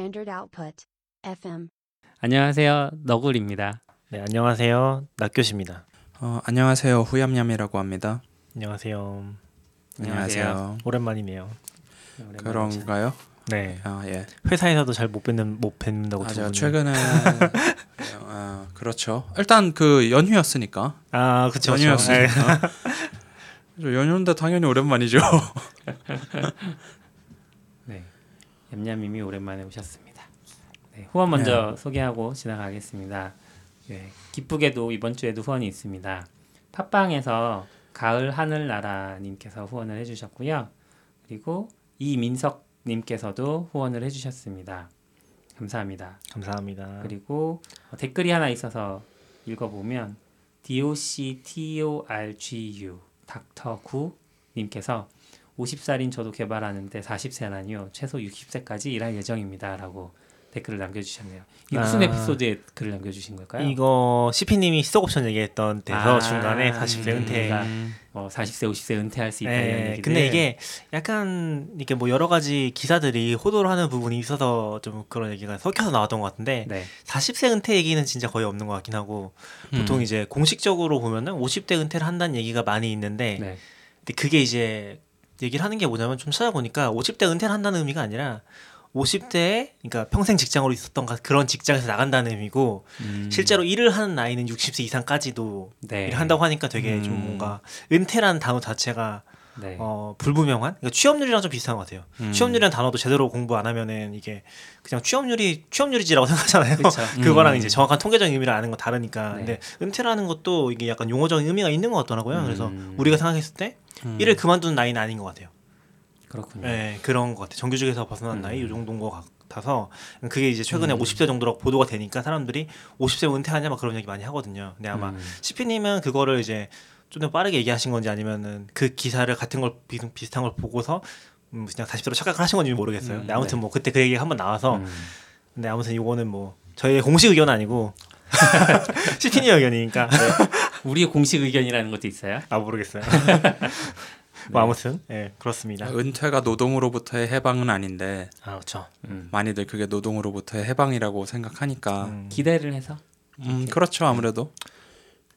Standard Output. FM. 안녕하세요. 너굴입니다. 네, 안녕하세요. 낙교시입니다. 어, 안녕하세요. 후얌얌이라고 합니다. 안녕하세요. 안녕하세요. 오랜만이네요. 그런가요? 네. 아 예. 회사에서도 잘 못 뵙는 못 뵙는다고 아, 분은. 최근에 아, 그렇죠. 일단 그 연휴였으니까. 아, 그렇죠. 연휴였으니까. 저 연휴인데 당연히 오랜만이죠. 네. 얌얌님이 오랜만에 오셨습니다. 네, 후원 먼저 소개하고 지나가겠습니다. 네, 기쁘게도 이번 주에도 후원이 있습니다. 팟빵에서 가을 하늘나라님께서 후원을 해주셨고요. 그리고 이민석님께서도 후원을 해주셨습니다. 감사합니다. 감사합니다. 그리고 어, 댓글이 하나 있어서 읽어보면 doctorgu 닥터 9 님께서 50살인 저도 개발하는데 40세라니요 최소 60세까지 일할 예정입니다라고 댓글을 남겨주셨네요. 이 무슨 아. 에피소드에 글을 남겨주신 걸까요? 이거 CP님이 스톡옵션 얘기했던 데서 아, 중간에 40세 은퇴. 그러니까 뭐 40세 50세 은퇴할 수 있다 이런 네, 얘기들. 근데 이게 약간 이게 뭐 여러 가지 기사들이 호도를 하는 부분이 있어서 좀 그런 얘기가 섞여서 나왔던 것 같은데 네. 40세 은퇴 얘기는 진짜 거의 없는 것 같긴 하고 보통 음. 이제 공식적으로 보면은 50대 은퇴를 한다는 얘기가 많이 있는데 네. 근데 그게 이제 얘기를 하는 게 뭐냐면 좀 찾아보니까 50대 은퇴를 한다는 의미가 아니라 50대에 그러니까 평생 직장으로 있었던 가- 그런 직장에서 나간다는 의미고 음, 실제로 일을 하는 나이는 60세 이상까지도 네. 일을 한다고 하니까 되게 좀 음. 뭔가 은퇴라는 단어 자체가 네. 어, 불분명한 그러니까 취업률이랑 좀 비슷한 것 같아요. 음. 취업률이라는 단어도 제대로 공부 안 하면은 이게 그냥 취업률이 취업률이지라고 생각하잖아요. 그쵸. 그거랑 음. 이제 정확한 통계적인 의미를 아는 건 다르니까. 네. 근데 은퇴라는 것도 이게 약간 용어적인 의미가 있는 것 같더라고요. 그래서 음. 우리가 생각했을 때 음. 일을 그만두는 나이는 아닌 것 같아요. 그렇군요. 네, 그런 것 같아요. 정규직에서 벗어난 음. 나이 이 정도인 것 같아서 그게 이제 최근에 음. 50세 정도로 보도가 되니까 사람들이 50세 은퇴하냐 막 그런 얘기 많이 하거든요. 근데 아마 음. CP님은 그거를 이제 좀 더 빠르게 얘기하신 건지 아니면은 그 기사를 같은 걸 비, 비슷한 걸 보고서 음, 그냥 40대로 착각을 하신 건지 모르겠어요. 음, 근데 아무튼 네. 뭐 그때 그 얘기 가 한번 나와서 음. 근데 아무튼 이거는 뭐 저희의 공식 의견은 아니고 CP님 의견이니까 우리의 공식 의견이라는 것도 있어요. 아 모르겠어요. 네. 뭐 아무튼 예 그렇습니다. 은퇴가 노동으로부터의 해방은 아닌데 아 그렇죠. 음. 많이들 그게 노동으로부터의 해방이라고 생각하니까 음, 음, 기대를 해서 그렇죠 아무래도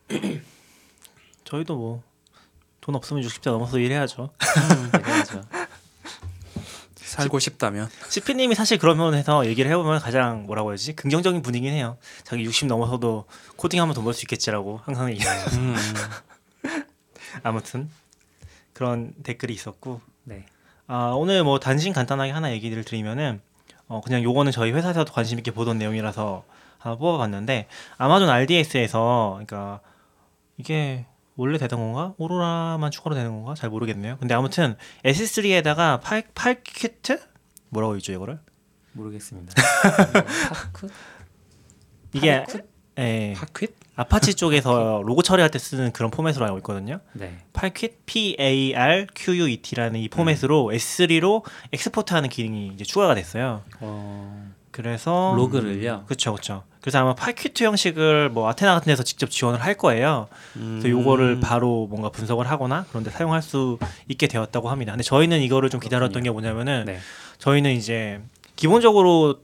저희도 뭐 돈 없으면 60대 넘어서 일해야죠. 기대하죠. 살고 싶다면 CP님이 사실 그런 면에서 얘기를 해보면 가장 뭐라고 해야지 긍정적인 분위기긴 해요. 자기 60 넘어서도 코딩하면 돈 벌 수 있겠지라고 항상 얘기해요. 음. 아무튼 그런 댓글이 있었고 네. 아, 오늘 뭐 단신 간단하게 하나 얘기를 드리면은 어, 그냥 요거는 저희 회사에서도 관심 있게 보던 내용이라서 하나 뽑아봤는데 아마존 RDS에서 그러니까 이게 원래 되던 건가? Aurora만 추가로 되는 건가? 잘 모르겠네요. 근데 아무튼 S3에다가 8, 8키트? 뭐라고 읽죠 이거를? 모르겠습니다. Parquet? 이게 Parquet? 예, Parquet? Apache 쪽에서 로그 처리할 때 쓰는 그런 포맷으로 알고 있거든요. 네. Parquet P A R Q U E T라는 이 포맷으로 S3로 export하는 기능이 이제 추가가 됐어요. 어, 그래서 로그를요. 그렇죠, 그렇죠. 그래서 아마 Parquet 형식을 뭐 아테나 같은 데서 직접 지원을 할 거예요. 그래서 요거를 바로 뭔가 분석을 하거나 그런데 사용할 수 있게 되었다고 합니다. 근데 저희는 이거를 좀 기다렸던 그렇군요. 게 뭐냐면은 네. 저희는 이제 기본적으로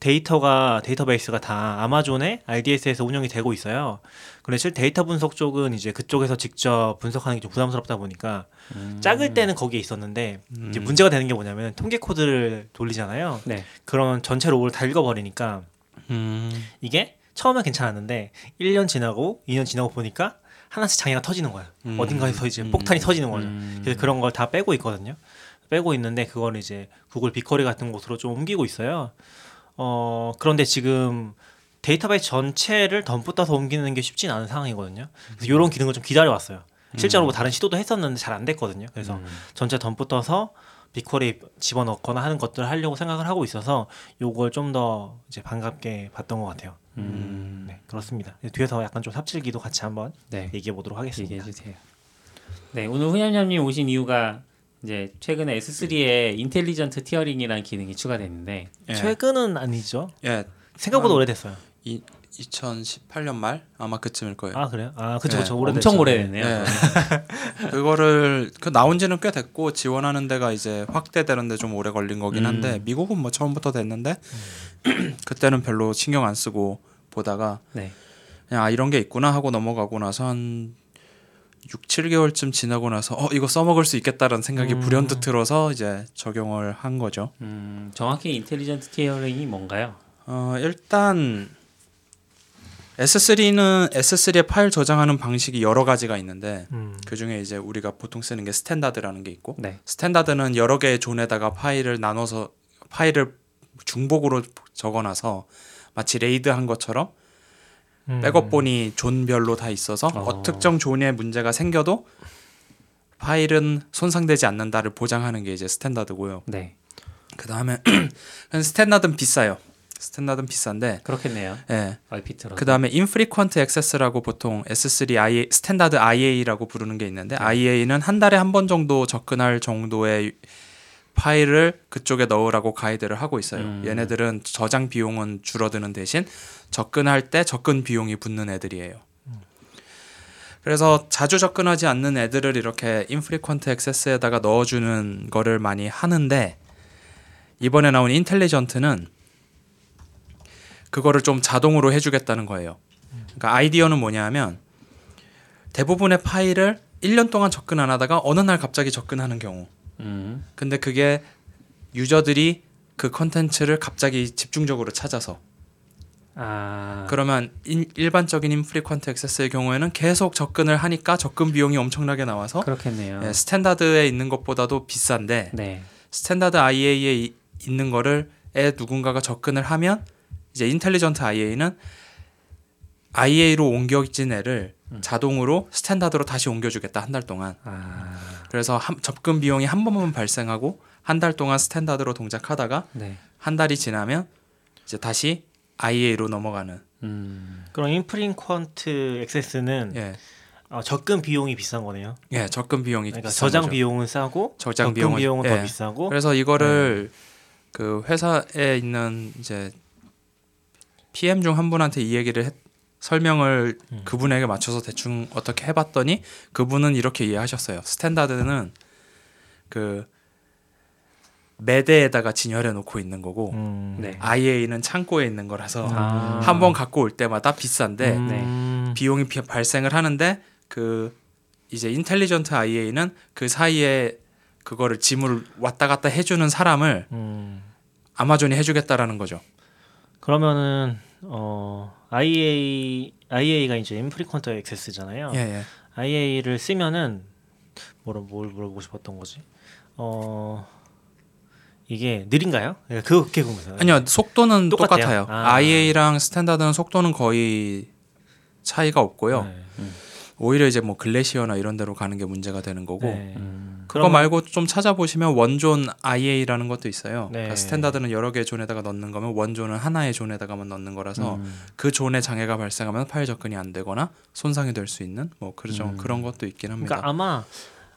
데이터가 데이터베이스가 다 아마존의 RDS에서 운영이 되고 있어요. 그런데 실 데이터 분석 쪽은 이제 그쪽에서 직접 분석하는 게 좀 부담스럽다 보니까 음. 작을 때는 거기에 있었는데 이제 음. 문제가 되는 게 뭐냐면 통계 코드를 돌리잖아요. 네. 그런 전체 로그를 다 읽어버리니까 음. 이게 처음엔 괜찮았는데 1년 지나고 2년 지나고 보니까 하나씩 장애가 터지는 거야. 음. 어딘가에서 이제 음. 폭탄이 터지는 거죠. 음. 그래서 그런 걸 다 빼고 있거든요. 빼고 있는데 그걸 이제 구글 빅커리 같은 곳으로 좀 옮기고 있어요. 어 그런데 지금 데이터베이스 전체를 덤프 떠서 옮기는 게 쉽진 않은 상황이거든요. 그래서 이런 기능을 좀 기다려 왔어요. 실제로 뭐 다른 시도도 했었는데 잘 안 됐거든요. 그래서 음. 전체 덤프 떠서 빅쿼리 집어넣거나 하는 것들을 하려고 생각을 하고 있어서 요걸 좀 더 이제 반갑게 봤던 것 같아요. 음. 네 그렇습니다. 뒤에서 약간 좀 삽질기도 같이 한번 네. 얘기해 보도록 하겠습니다. 얘기해 주세요. 네, 오늘 후냠냠님 오신 이유가 이제 최근에 S3에 Intelligent Tiering이라는 기능이 추가됐는데 예. 최근은 아니죠. 예. 생각보다 음. 오래됐어요. 2018년 말 아마 그쯤일 거예요. 아 그래요? 아 그쵸 네. 그쵸. 엄청 오래됐네요. 네. 그거를 그 나온 지는 꽤 됐고 지원하는 데가 이제 확대되는데 좀 오래 걸린 거긴 한데 음. 미국은 뭐 처음부터 됐는데 그때는 별로 신경 안 쓰고 보다가 네. 그냥 아 이런 게 있구나 하고 넘어가고 나서 한 6, 7개월쯤 지나고 나서 어 이거 써먹을 수 있겠다라는 생각이 음. 불현듯 들어서 이제 적용을 한 거죠. 음, 정확히 Intelligent Tiering이 뭔가요? 어 일단 S3는 S3에 파일 저장하는 방식이 여러 가지가 있는데 음. 그 중에 이제 우리가 보통 쓰는 게 Standard라는 게 있고 네. Standard는 여러 개의 zone에다가 파일을 나눠서 파일을 중복으로 적어놔서 마치 RAID한 것처럼 음. 백업본이 zone별로 다 있어서 어. 어. 특정 zone에 문제가 생겨도 파일은 손상되지 않는다를 보장하는 게 이제 Standard고요. 네. 그 다음에 Standard는 비싸요. Standard는 비싼데, 그렇겠네요. 예. 얼핏 들어. 그 다음에 infrequent access라고 보통 S3 IA Standard IA라고 부르는 게 있는데 IA는 한 달에 한 번 정도 접근할 정도의 파일을 그쪽에 넣으라고 가이드를 하고 있어요. 음. 얘네들은 저장 비용은 줄어드는 대신 접근할 때 접근 비용이 붙는 애들이에요. 그래서 자주 접근하지 않는 애들을 이렇게 infrequent access에다가 넣어주는 거를 많이 하는데 이번에 나온 인텔리전트는 그거를 좀 자동으로 해주겠다는 거예요. 그러니까 아이디어는 뭐냐면 대부분의 파일을 1년 동안 접근 안 하다가 어느 날 갑자기 접근하는 경우. 음. 근데 그게 유저들이 그 컨텐츠를 갑자기 집중적으로 찾아서 아. 그러면 인- 일반적인 infrequent access의 경우에는 계속 접근을 하니까 접근 비용이 엄청나게 나와서 그렇겠네요. 예, Standard에 있는 것보다도 비싼데 네. Standard IA에 이- 있는 거를 에 누군가가 접근을 하면 이제 Intelligent IA는 IA로 옮겨진 애를 음. 자동으로 Standard로 다시 옮겨주겠다 한 달 동안. 아. 그래서 한- 접근 비용이 한 번만 발생하고 한 달 동안 Standard로 동작하다가 네. 한 달이 지나면 이제 다시 IA로 넘어가는. 음. 그럼 infrequent access는 예, 어, 접근 비용이 비싼 거네요. 예, 접근 비용이 그러니까 저장 거죠. 비용은 싸고 저장 비용은 비용은 예. 더 비싸고. 그래서 이거를 그 회사에 있는 이제 PM 중 한 분한테 이 얘기를 했- 설명을 음. 그분에게 맞춰서 대충 어떻게 해봤더니 그분은 이렇게 이해하셨어요. Standard는 그 매대에다가 진열해 놓고 있는 거고 음. 네. IA는 창고에 있는 거라서 아. 한번 갖고 올 때마다 비싼데 음. 비용이 비- 발생을 하는데 그 이제 Intelligent IA는 그 사이에 그거를 짐을 왔다 갔다 해주는 사람을 음. 아마존이 해주겠다라는 거죠. 그러면은 어 IA IA가 이제 infrequent access잖아요. 예, 예. IA를 쓰면은 뭐라 뭘 물어보고 싶었던 거지? 어 이게 느린가요? 예, 그렇게 궁금해요. 아니요, 속도는 똑같아요? 똑같아요. 아. IA랑 Standard는 속도는 거의 차이가 없고요. 네. 오히려 이제 뭐 Glacier나 이런 데로 가는 게 문제가 되는 거고. 네. 음. 그거 그러면- 말고 좀 찾아보시면 One Zone IA라는 것도 있어요. 네. 그러니까 Standard는 여러 개의 zone에다가 넣는 거면 One Zone은 하나의 zone에다가만 넣는 거라서 음. 그 zone에 장애가 발생하면 파일 접근이 안 되거나 손상이 될 수 있는 뭐 그런 음. 그런 것도 있긴 합니다. 그러니까 아마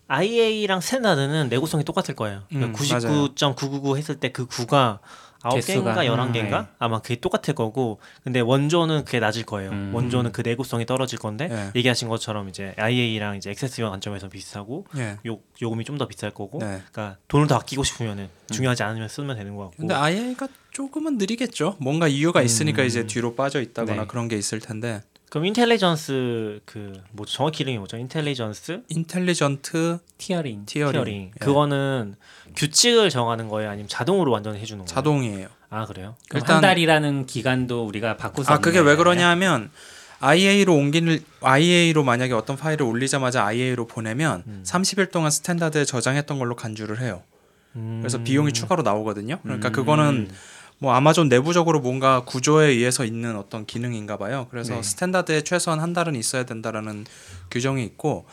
IA랑 Standard는 내구성이 똑같을 거예요. 음, 99.999 했을 때 그 9가 9개인가 개수가, 11개인가? 네. 아마 그게 똑같을 거고 근데 One Zone은 그게 낮을 거예요. 음. One Zone은 그 내구성이 떨어질 건데 예. 얘기하신 것처럼 이제 IA랑 이제 access용 관점에서 비슷하고 예. 요 요금이 좀 더 비쌀 거고 네. 그러니까 돈을 더 아끼고 싶으면은 중요하지 않으면 쓰면 되는 것 같고 근데 IA가 조금은 느리겠죠. 뭔가 이유가 있으니까 음. 이제 뒤로 빠져 있다거나 네. 그런 게 있을 텐데. 그럼 Intelligence 그 뭐 정확히 이름이 뭐죠? 인텔리전스 Intelligent Tiering. Tiering, Tiering 예. 그거는 규칙을 정하는 거예요? 아니면 자동으로 완전 해주는 거예요? 자동이에요. 아 그래요? 일단- 한 달이라는 기간도 우리가 수아 그게 왜? 그러냐면 IA로 옮기는 IA로 만약에 어떤 파일을 올리자마자 IA로 보내면 음. 30일 동안 Standard에 저장했던 걸로 간주를 해요. 음. 그래서 비용이 추가로 나오거든요. 그러니까 음. 그거는 뭐 아마존 내부적으로 뭔가 구조에 의해서 있는 어떤 기능인가 봐요. 그래서 네. Standard에 최소한 한 달은 있어야 된다라는 규정이 있고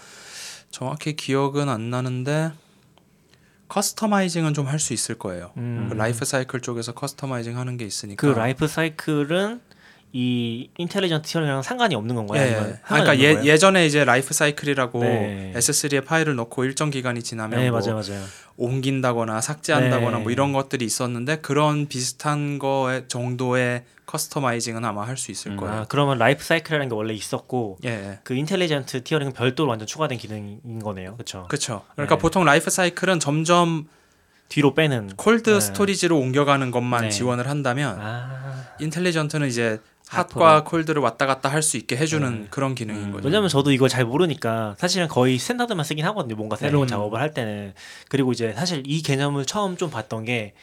정확히 기억은 안 나는데 customizing은 좀 할 수 있을 거예요. 음. 그 라이프 사이클 쪽에서 customizing 하는 게 있으니까 그 lifecycle은 이 Intelligent Tiering이랑 상관이 없는 건가요? 예. 아, 그러니까 예, 거예요? 예전에 이제 lifecycle이라고 네. S3에 파일을 넣고 일정 기간이 지나면 네 뭐 맞아요 맞아요. 옮긴다거나 삭제한다거나 네. 뭐 이런 것들이 있었는데 그런 비슷한 거에 정도의 customizing은 아마 할 수 있을 음, 거예요. 아 그러면 lifecycle이라는 게 원래 있었고 예, 예. 그 Intelligent Tiering은 별도로 완전 추가된 기능인 거네요. 그렇죠. 그렇죠. 그러니까 네. 보통 lifecycle은 점점 뒤로 빼는 cold 네. storage로 옮겨가는 것만 네. 지원을 한다면 아 Intelligent는 이제. hot과 cold를 왔다 갔다 할 수 있게 해주는 네. 그런 기능인 음. 거죠. 왜냐면 저도 이걸 잘 모르니까 사실은 거의 Standard만 쓰긴 하거든요. 뭔가 새로운 네. 작업을 할 때는 그리고 이제 사실 이 개념을 처음 좀 봤던 게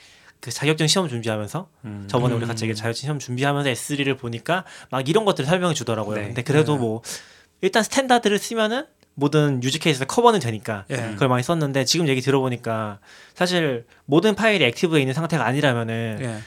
그 자격증 시험 준비하면서 음. 저번에 우리 음. 같이 자격증 시험 준비하면서 S3를 보니까 막 이런 것들을 설명해 주더라고요. 네. 근데 그래도 네. 뭐 일단 Standard를 쓰면은 모든 use case에 커버는 되니까 예. 그걸 많이 썼는데 지금 얘기 들어보니까 사실 모든 파일이 active에 있는 상태가 아니라면은 예.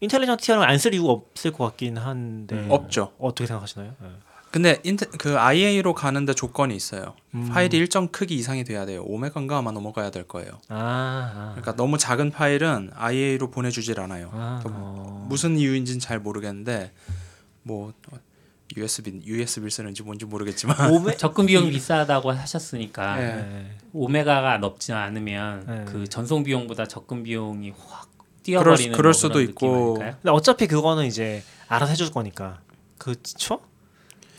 Intelligent Tier는 안 쓸 이유가 없을 것 같긴 한데 음. 없죠. 어떻게 생각하시나요? 네. 근데 인테, 그 IA로 가는데 조건이 있어요. 음. 파일이 일정 크기 이상이 돼야 돼요. 5메가인가 아마 넘어가야 될 거예요. 아, 아. 그러니까 너무 작은 파일은 IA로 보내주질 않아요. 아, 그러니까 어. 무슨 이유인지는 잘 모르겠는데 뭐 USB USB 쓰는지 뭔지 모르겠지만 오메 접근 비용이 비싸다고 하셨으니까 예. 네. 오메가가 넓지 않으면 네. 그 전송 비용보다 접근 비용이 확 뛰어버리는 그럴 뭐 수도 있고. 아닐까요? 근데 어차피 그거는 이제 알아서 해줄 거니까 그쵸?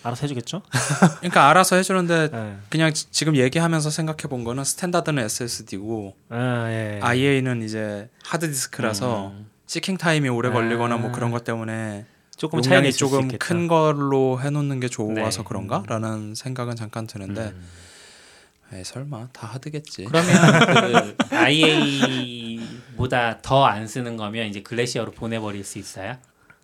알아서 해주겠죠? 그러니까 알아서 해주는데 네. 그냥 지- 지금 얘기하면서 생각해 본 거는 Standard는 SSD고 아, 예. IA는 이제 하드 디스크라서 음. seeking time이 오래 걸리거나 뭐 아. 그런 것 때문에 조금 수 조금. 큰 걸로 해놓는 게 좋아서 네. 그런가라는 생각은 잠깐 드는데 음. 에이, 설마 다 하드겠지. 그러면 그 IA 보다 더 안 쓰는 거면 이제 Glacier로 보내버릴 수 있어요?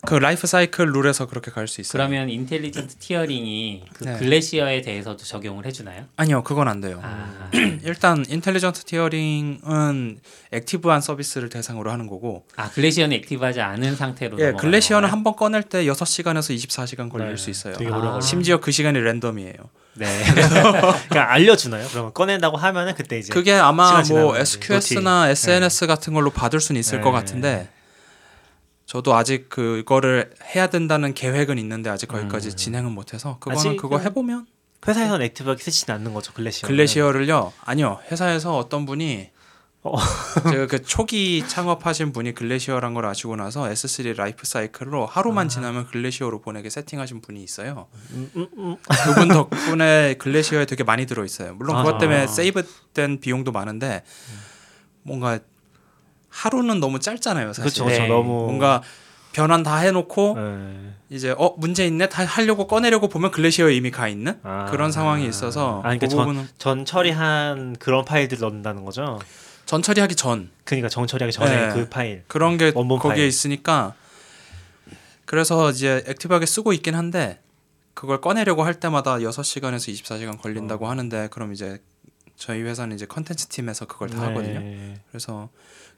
그 라이프 사이클 룰에서 그렇게 갈 수 있어요. 그러면 Intelligent Tiering이 그 네. Glacier에 대해서도 적용을 해주나요? 아니요, 그건 안 돼요. 아, 일단 Intelligent Tiering은 active한 서비스를 대상으로 하는 거고, 아 Glacier는 active하지 않은 상태로 예, Glacier는? 한 번 꺼낼 때 6시간에서 24시간 걸릴 네, 수 있어요. 되게 아. 오래 걸려. 심지어 그 시간이 랜덤이에요. 네. 그러니까 알려주나요? 그러면 꺼낸다고 하면은 그때 이제 그게 아마 뭐 SQS나 SNS 같은 걸로 받을 수는 있을 네. 것 같은데 저도 아직 그거를 해야 된다는 계획은 있는데 아직 거기까지 음. 진행은 못해서 그거는 그거 해보면 회사에서는 active하게 쓰지는 않는 거죠 Glacier. Glacier를요 아니요 회사에서 어떤 분이 어. 제가 그 초기 창업하신 분이 Glacier란 걸 아시고 나서 S3 lifecycle로 하루만 지나면 Glacier로 보내게 세팅하신 분이 있어요. 음, 음, 음. 그분 덕분에 글래시어에 되게 많이 들어 있어요. 물론 그것 아. 때문에 세이브된 비용도 많은데 뭔가 하루는 너무 짧잖아요, 사실. 그렇죠, 네. 너무 뭔가 변환 다 해놓고 네. 이제 어 문제 있네 다 하려고 꺼내려고 보면 글래시어에 이미 가 있는 아. 그런 상황이 있어서 아, 그러니까 그 전- 부분은 전 처리한 그런 파일들 넣는다는 거죠. 전 처리하기 전 그러니까 정 처리하기 전에 네. 그 파일. 그런 게 원본 거기에 파일. 있으니까 그래서 이제 active하게 쓰고 있긴 한데 그걸 꺼내려고 할 때마다 6시간에서 24시간 걸린다고 어. 하는데 그럼 이제 저희 회사는 이제 컨텐츠 팀에서 그걸 다 하거든요. 네. 그래서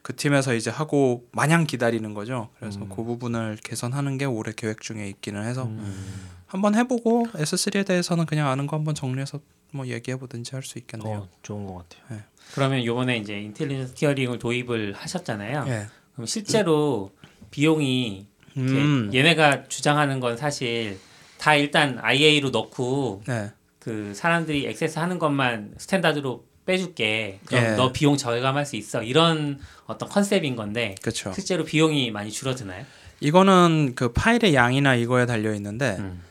그 팀에서 이제 하고 마냥 기다리는 거죠. 그래서 음. 그 부분을 개선하는 게 올해 계획 중에 있기는 해서 음. 한번 해보고 S3에 대해서는 그냥 아는 거 한번 정리해서 뭐 얘기해 보든지 할 수 있겠네요. 어, 좋은 것 같아요. 그러면 이번에 이제 Intelligent Tiering을 도입을 하셨잖아요. 예. 그럼 실제로 비용이 음. 얘네가 주장하는 건 사실 다 일단 IA로 넣고 네. 그 사람들이 액세스 하는 것만 Standard로 빼줄게. 그럼 예. 너 비용 절감할 수 있어. 이런 어떤 컨셉인 건데 그렇죠. 실제로 비용이 많이 줄어드나요? 이거는 그 파일의 양이나 이거에 달려 있는데 음.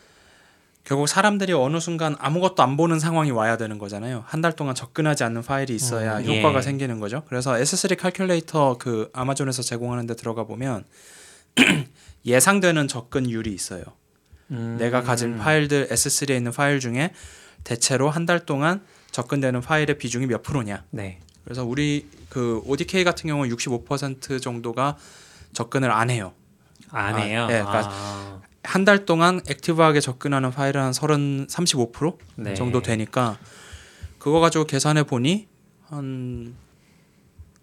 결국 사람들이 어느 순간 아무것도 안 보는 상황이 와야 되는 거잖아요. 한 달 동안 접근하지 않는 파일이 있어야 음, 효과가 예. 생기는 거죠. 그래서 S3 calculator 그 아마존에서 제공하는 데 들어가 보면 예상되는 접근율이 있어요. 음. 내가 가진 파일들 S3에 있는 파일 중에 대체로 한 달 동안 접근되는 파일의 비중이 몇 프로냐. 네. 그래서 우리 그 ODK 같은 경우는 65% 정도가 접근을 안 해요. 안 아, 해요. 예, 그러니까 아, 한 달 동안 액티브하게 접근하는 파일은 한 30, 35% 네. 정도 되니까 그거 가지고 계산해 보니 한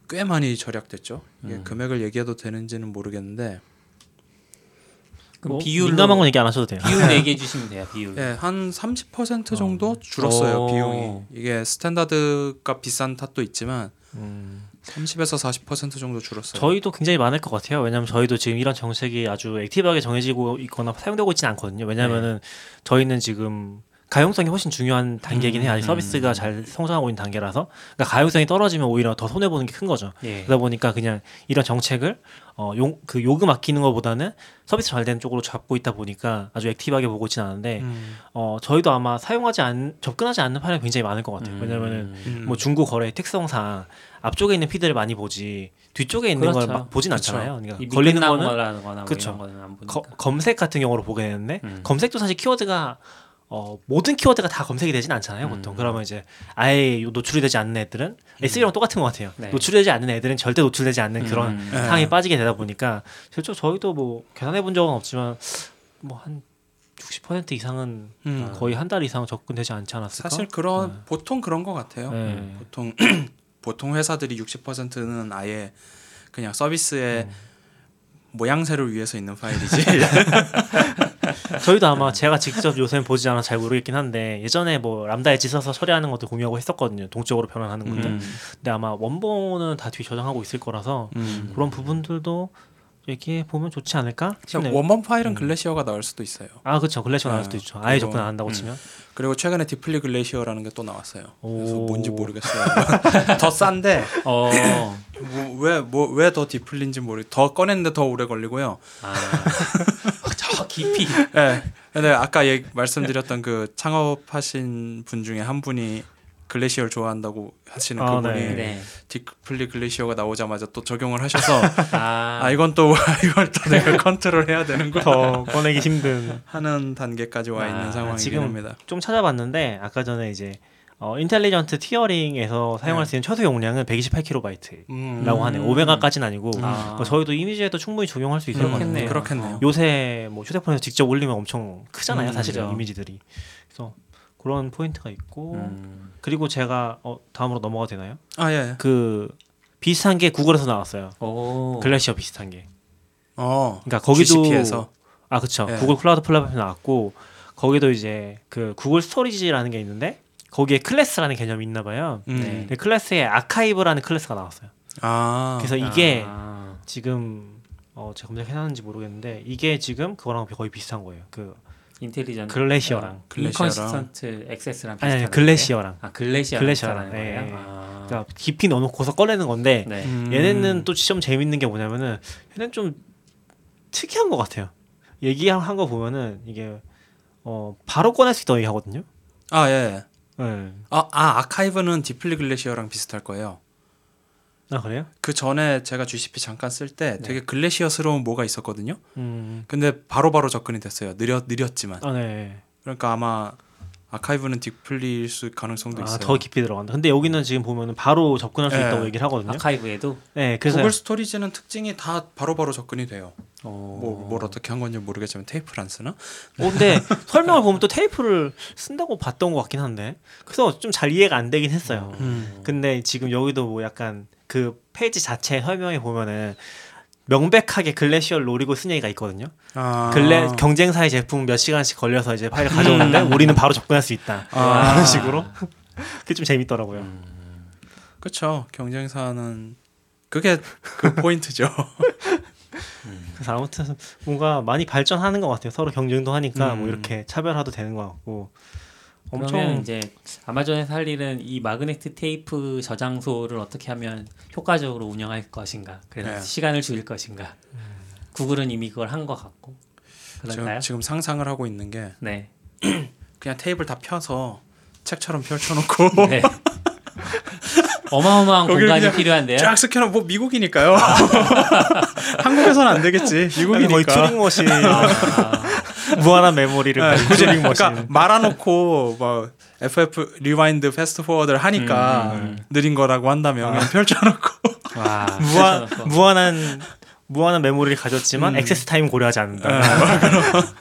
꽤 많이 절약됐죠. 이게 음. 금액을 얘기해도 되는지는 모르겠는데 그럼 뭐, 비율로 민감한 건 얘기 안 하셔도 돼요. 비율 얘기해 주시면 돼요. 비율. 예, 한30% 정도 줄었어요 오. 비용이. 이게 Standard가 비싼 탓도 있지만 음. 30에서 40% 정도 줄었어요. 저희도 굉장히 많을 것 같아요. 왜냐하면 저희도 지금 이런 정책이 아주 active하게 정해지고 있거나 사용되고 있지는 않거든요. 왜냐하면은 저희는 지금 가용성이 훨씬 중요한 단계이긴 해요. 아직 음. 서비스가 잘 성장하고 있는 단계라서 그러니까 가용성이 떨어지면 오히려 더 손해 보는 게 큰 거죠. 예. 그러다 보니까 그냥 이런 정책을 어, 용, 그 요금 아끼는 것보다는 서비스 잘 되는 쪽으로 잡고 있다 보니까 아주 액티브하게 보고 있지는 않은데 음. 어, 저희도 아마 사용하지 않 접근하지 않는 판이 굉장히 많을 것 같아요. 왜냐면은 음. 뭐 중고 거래 특성상 앞쪽에 있는 피드를 많이 보지 뒤쪽에 있는 그렇죠. 걸막 보진 그렇죠. 않잖아요. 이 그러니까 걸리는 거는 거나 뭐 그쵸. 이런 거는 안 보니까. 거- 검색 같은 경우로 보게 되는데 음. 검색도 사실 키워드가 어, 모든 키워드가 다 검색이 되진 않잖아요. 보통 음. 그러면 이제 아예 요 노출이 되지 않는 애들은 SE랑 똑같은 것 같아요. 네. 노출되지 않는 애들은 절대 노출되지 않는 그런 음. 네. 상황에 빠지게 되다 보니까 실제 저희도 뭐 계산해 본 적은 없지만 뭐 한 60% 이상은 음. 거의 한 달 이상 접근되지 않지 않았을까? 사실 그런 보통 그런 것 같아요. 네. 보통 보통 회사들이 60%는 아예 그냥 서비스의 음. 모양새를 위해서 있는 파일이지. 저희도 아마 제가 직접 요새는 보지 않아 잘 모르겠긴 한데 예전에 뭐 Lambda Edge 써서 처리하는 것도 공유하고 했었거든요. 동적으로 변환하는 것들. 음. 근데 아마 원본은 다 뒤 저장하고 있을 거라서 음. 그런 부분들도 얘기해 보면 좋지 않을까 싶네요. 원본 파일은 음. Glacier가 나올 수도 있어요. 아 그렇죠. Glacier 나올 네. 수도 있죠. 아예 그리고- 접근 안 한다고 음. 치면. 그리고 최근에 Deeply Glacier라는 게 또 나왔어요. 그래서 오. 뭔지 모르겠어요. 더 싼데 어. 왜뭐 왜 더 deeply인지 모르. 더 꺼냈는데 더 오래 걸리고요. 아. 저 깊이. 네. 근데 아까 얘기, 말씀드렸던 그 창업하신 분 중에 한 분이 Glacier를 좋아한다고 하시는 아, 그분이 네. 네. Deeply Glacier가 나오자마자 또 적용을 하셔서 아. 아 이건 또 이걸 또 내가 컨트롤 해야 되는구나 더 꺼내기 힘든. 하는 단계까지 와 있는 아, 상황이긴 지금 합니다. 좀 찾아봤는데 아까 전에 이제 어, Intelligent Tiering에서 사용할 네. 수 있는 최소 용량은 128kb라고 음. 하네요. 5메가까지는 아니고 아. 뭐 저희도 이미지에도 충분히 적용할 수 있을 것. 같아요. 그렇겠네요. 요새 뭐 휴대폰에서 직접 올리면 엄청 크잖아요, 음, 사실은 그죠. 이미지들이. 그래서 그런 포인트가 있고 음. 그리고 제가 어, 다음으로 넘어가도 되나요? 아 예. 그 비슷한 게 구글에서 나왔어요. 오. Glacier 비슷한 게. 어. 그러니까 거기도 GCP에서 아 그렇죠. 예. Google Cloud Platform이 나왔고 거기도 이제 그 Google Storage라는 게 있는데 거기에 클래스라는 개념이 있나 봐요. 음. 네. 근데 클래스에 아카이브라는 클래스가 나왔어요. 아. 그래서 이게 아. 지금 어 제가 검색해놨는지 모르겠는데 이게 지금 그거랑 거의 비슷한 거예요. 그 인텔리전트 글래시어랑 글래시어랑. 인컨시스턴트 액세스랑 아니, 아니 비슷한 글래시어랑 아 글래시어랑 글래시어랑, 거예요? 아. 그러니까 깊이 넣어놓고서 꺼내는 건데 네. 음. 얘네는 또 좀 재밌는 게 뭐냐면은 얘는 좀 특이한 것 같아요. 얘기한 거 보면은 이게 어 바로 꺼낼 수 있다고 얘기하거든요. 아 예. 네. 아, 아 아카이브는 디플리 글래시어랑 비슷할 거예요. 아 그래요? 그 전에 제가 GCP 잠깐 쓸때 네. 되게 글래시어스러운 뭐가 있었거든요. 음. 근데 바로바로 접근이 됐어요. 느렸 느렸지만. 아 네. 그러니까 아마 아카이브는 deeply일 수 가능성도 있어요. 아 더 깊이 들어간다. 근데 여기는 지금 보면은 바로 접근할 수 네. 있다고 얘기를 하거든요. 아카이브에도 네, 그래서 구글 storage는 특징이 다 바로 바로 접근이 돼요. 어. 뭐, 뭘 어떻게 한 건지 모르겠지만 테이프를 안 쓰나? 어, 근데 설명을 보면 또 테이프를 쓴다고 봤던 것 같긴 한데 그래서 좀 잘 이해가 안 되긴 했어요. 음. 근데 지금 여기도 뭐 약간 그 페이지 자체 설명에 보면은 명백하게 Glacier를 노리고 쓴 얘기가 있거든요. 아. 글래 경쟁사의 제품 몇 시간씩 걸려서 이제 파일을 가져오는데 우리는 바로 접근할 수 있다. 아. 그런 식으로 그게 좀 재밌더라고요. 그렇죠. 경쟁사는 그게 그 포인트죠. 그래서 아무튼 뭔가 많이 발전하는 것 같아요. 서로 경쟁도 하니까 뭐 음. 이렇게 차별화도 되는 것 같고 엄청 이제 아마존에서 할 일은 이 마그네트 테이프 저장소를 어떻게 하면 효과적으로 운영할 것인가 그래서 네. 시간을 줄일 것인가 구글은 이미 그걸 한 것 같고 그런가요? 지금, 지금 상상을 하고 있는 게 네. 그냥 테이프를 다 펴서 책처럼 펼쳐놓고 네. 어마어마한 공간이 필요한데요. 쫙 스캐너 뭐 미국이니까요. 한국에서는 안 되겠지. 거의 미국이니까. Turing machine 아, 무한한 메모리를 네, 굳이. 그러니까 말아놓고 뭐 FF rewind fast forward를 하니까 음, 음. 느린 거라고 한다면 그냥 펼쳐놓고 와, 무한 펼쳐놓고. 무한한 무한한 메모리를 가졌지만 음. access time 고려하지 않는다.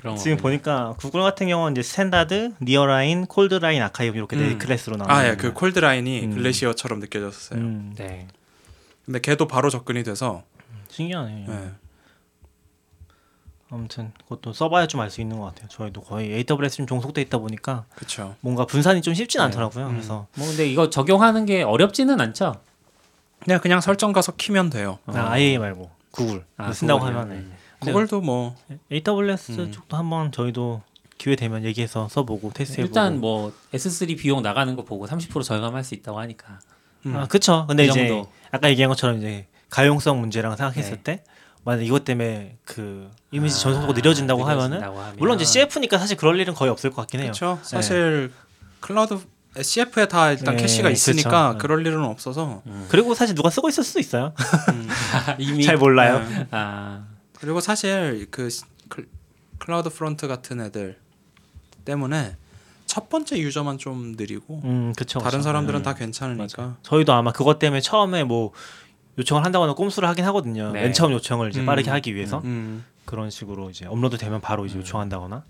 그런 지금 거군요. 보니까 구글 같은 경우는 이제 Standard, Nearline, Coldline, Archive 이렇게 네 음. 클래스로 나와요. 아 예 그 Coldline이 음. Glacier처럼 느껴졌어요. 음, 네. 근데 걔도 바로 접근이 돼서 신기하네. 예. 아무튼 그것도 써봐야 좀 알 수 있는 것 같아요. 저희도 거의 AWS 좀 종속돼 있다 보니까 그렇죠. 뭔가 분산이 좀 쉽진 네. 않더라고요. 음. 그래서 뭐 근데 이거 적용하는 게 어렵지는 않죠. 그냥 그냥 설정 가서 키면 돼요. 아, IA 말고 구글 아, 쓴다고. 하면 음. 구글도 뭐 AWS 음. 쪽도 한번 저희도 기회 되면 얘기해서 써보고 테스트해보고 일단 뭐 S3 비용 나가는 거 보고 30% 절감할 수 있다고 하니까. 음. 아 그쵸. 근데 이 이제 정도. 아까 얘기한 것처럼 이제 가용성 문제랑 생각했을 네. 때 만약 이것 때문에 그 이미지 아, 전송도가 느려진다고 하면은 느려진다고 하면. 물론 이제 CF니까 사실 그럴 일은 거의 없을 것 같긴 해요. 그렇죠. 사실 Cloud CF에 다 일단 네, 캐시가 있으니까 그쵸. 그럴 일은 없어서 음. 그리고 사실 누가 쓰고 있을 수도 있어요. 음. 이미 잘 몰라요. 네. 아, 그리고 사실 그 클- CloudFront 같은 애들 때문에 첫 번째 유저만 좀 느리고 음, 그쵸. 다른 그쵸. 사람들은 음. 다 괜찮으니까. 저희도 아마 그것 때문에 처음에 뭐 요청을 한다거나 꼼수를 하긴 하거든요. 네. 맨 처음 요청을 이제 음. 빠르게 하기 위해서 음. 그런 식으로 이제 업로드 되면 바로 이제 요청한다거나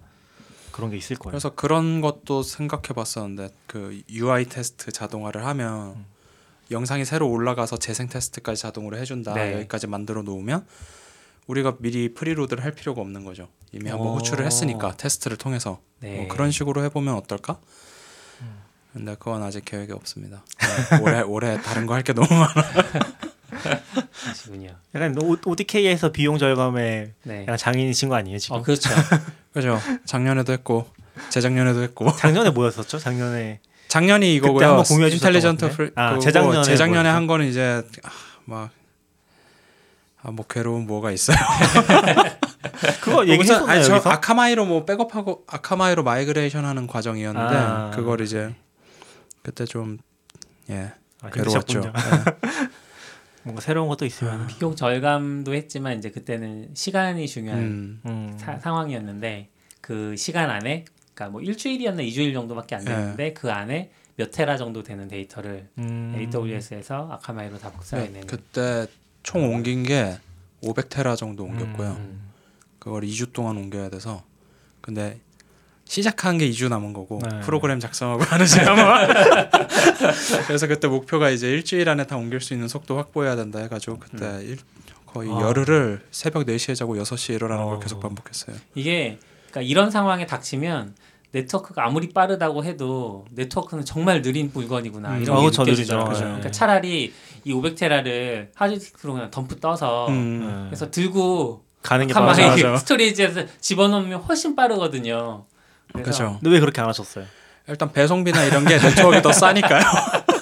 그런 게 있을 거예요. 그래서 그런 것도 생각해 봤었는데 그 UI 테스트 자동화를 하면 음. 영상이 새로 올라가서 재생 테스트까지 자동으로 해 준다 네. 여기까지 만들어 놓으면 우리가 미리 preload를 할 필요가 없는 거죠 이미 한번 오. 호출을 했으니까 테스트를 통해서 네. 뭐 그런 식으로 해 보면 어떨까? 음. 근데 그건 아직 계획이 없습니다. 네, 올해 올해 다른 거 할 게 너무 많아. 그러시군요. 약간 ODK에서 비용 절감에 네. 약간 장인이신 거 아니에요 지금? 어 그렇죠. 그죠? 작년에도 했고 재작년에도 했고 작년에 뭐였었죠? 작년에 작년이 이거고요. 한번 공유해 주셨던 Intelligent? 프리 아, 재작년에 재작년에 뭐였죠? 한 거는 이제 아, 막 아, 뭐 괴로운 뭐가 있어요. 그거 얘기했었나요 아니, 저 여기서? Akamai로 뭐 백업하고 Akamai로 migration 하는 과정이었는데 아. 그걸 이제 그때 좀 예. 아, 괴로웠죠. 힘드셨군요. 뭔가 새로운 것도 있으면 비용 절감도 했지만 이제 그때는 시간이 중요한 음. 음. 사- 상황이었는데 그 시간 안에 그러니까 뭐 일주일이었나 이주일 정도밖에 안 됐는데 그 안에 몇 테라 정도 되는 데이터를 음. AWS에서 아카마이로 다 복사해내는 네, 그때 총 옮긴 게 500테라 정도 옮겼고요. 음. 그걸 2주 동안 옮겨야 돼서 근데 시작한 게 2주 남은 거고 네. 프로그램 작성하고 하는 시간만 그래서 그때 목표가 이제 일주일 안에 다 옮길 수 있는 속도 확보해야 된다 해가지고 그때 음. 일, 거의 아. 열흘을 새벽 4시에 자고 6시에 일어나는 걸 어. 계속 반복했어요. 이게 그러니까 이런 상황에 닥치면 네트워크가 아무리 빠르다고 해도 네트워크는 정말 느린 물건이구나 음. 이런 어, 게. 느리죠. 그러니까 네. 차라리 이 500테라를 하드디스크로 그냥 덤프 떠서 음. 네. 그래서 들고 가는 게. 맞아, 맞아. storage에서 집어넣으면 훨씬 빠르거든요. 그죠. 근데 왜 그렇게 안 하셨어요? 일단 배송비나 이런 게 네트워크가 더 싸니까요.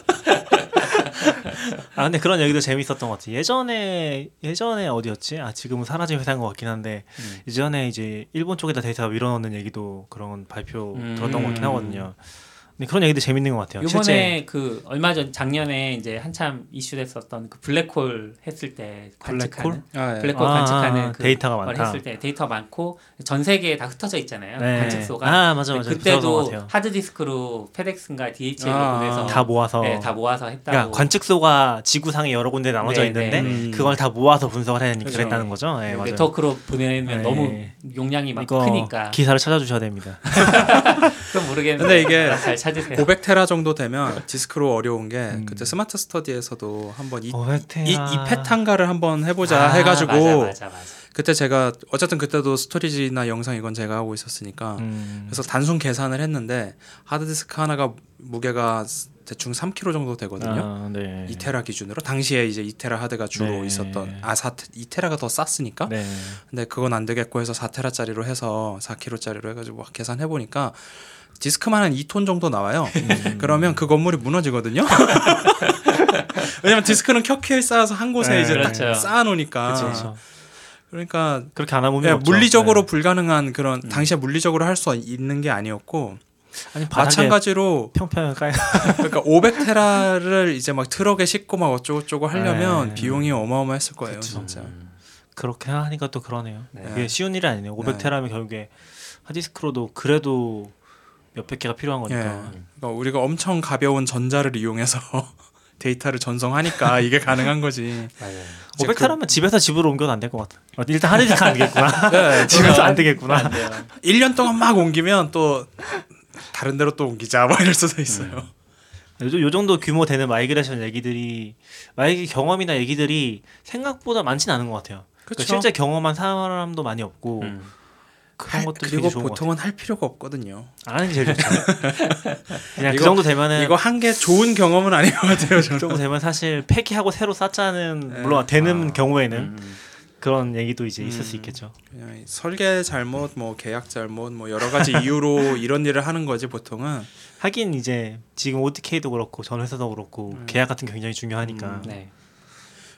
아 근데 그런 얘기도 재밌었던 것 같아요. 예전에 예전에 어디였지? 아 지금은 사라진 회사인 것 같긴 한데 음. 예전에 이제 일본 쪽에다 데이터 밀어넣는 얘기도 그런 발표 음. 들었던 것 같긴 하거든요. 근데 그런 얘기도 재밌는 것 같아요. 요번에 실제 그 얼마 전 작년에 이제 한참 이슈됐었던 그 블랙홀 했을 때 관측하는 아, 예. 블랙홀 아, 관측하는 그 데이터가 걸 많다. 했을 때 데이터 많고 전 세계에 다 흩어져 있잖아요. 네. 관측소가. 아 맞아 맞아. 그때도 같아요. 하드 디스크로 페덱스인가 DHL로 아, 보내서 다 모아서 네, 다 모아서 했다고. 그러니까 관측소가 지구상에 여러 군데 나눠져 네, 있는데 네. 음. 그걸 다 모아서 분석을 해내니까 그죠. 그랬다는 거죠. 네, 맞아요. 네트워크로 보내면 네. 너무 용량이 막 이거 크니까. 기사를 찾아주셔야 됩니다. 그건 모르겠는데. 근데 이게 잘 찾으세요. 500테라 정도 되면 디스크로 어려운 게 음. 그때 스마트 스터디에서도 한번 이, 500테라. 이, 이 페탄가를 한번 해보자 아, 해가지고 맞아, 맞아, 맞아. 그때 제가 어쨌든 그때도 storage나 영상 이건 제가 하고 있었으니까 음. 그래서 단순 계산을 했는데 하드디스크 하나가 무게가 대충 3kg 정도 되거든요. 아, 네. 2테라 기준으로 당시에 이제 2테라 하드가 주로 네. 있었던 아 4, 2테라가 더 쌌으니까 네. 근데 그건 안 되겠고 해서 4테라짜리로 해서 4kg짜리로 해가지고 막 계산해 보니까 디스크만 한 2톤 정도 나와요. 음. 그러면 그 건물이 무너지거든요. 왜냐면 디스크는 켜키에 쌓아서 한 곳에 네, 이제 그렇죠. 딱 쌓아놓으니까. 그렇죠. 그렇죠. 그러니까 그렇게 안 하면 예. 물리적으로 네. 불가능한 그런 음. 당시에 물리적으로 할 수 있는 게 아니었고 아니 마찬가지로 평평 까요. 그러니까 500테라를 이제 막 트럭에 싣고 막 어쩌고저쩌고 하려면 네. 비용이 어마어마했을 거예요, 그쵸. 진짜. 음. 그렇게 하니까 또 그러네요. 네. 이게 쉬운 일이 아니네요. 500테라면 결국에 하디스크로도 그래도 몇백 개가 필요한 예. 거니까. 그러니까 우리가 엄청 가벼운 전자를 이용해서 데이터를 전송하니까 이게 가능한 거지. 맞아요. 이제 500테라면 집에서 집으로 옮겨도 안 될 것 같아. 어, 일단 하드디스크 안 되겠구나. 네, 집에서 안 되겠구나. 안 돼요. 1년 동안 막 옮기면 또 다른 데로 또 옮기자 뭐 이럴 수도 있어요. 요, 요 정도 규모 되는 migration 얘기들이 마이그 경험이나 얘기들이 생각보다 많지는 않은 것 같아요. 그러니까 실제 경험한 사람도 많이 없고 음. 그런 것도 그리고 보통은 할 필요가 없거든요. 안 하는 게 제일 좋죠. 그냥 그 이거- 정도 되면은 이거 한 게 좋은 경험은 아닌 것 같아요. 그. 정도 되면 사실 폐기하고 새로 쌓자는 네. 물론 되는 아. 경우에는 음. 그런 얘기도 이제 있을 음. 수 있겠죠. 그냥 설계 잘못, 뭐 계약 잘못, 뭐 여러 가지 이유로 이런 일을 하는 거지 보통은. 하긴 이제 지금 OTK도 그렇고 전 회사도 그렇고 음. 계약 같은 게 굉장히 중요하니까 음. 네.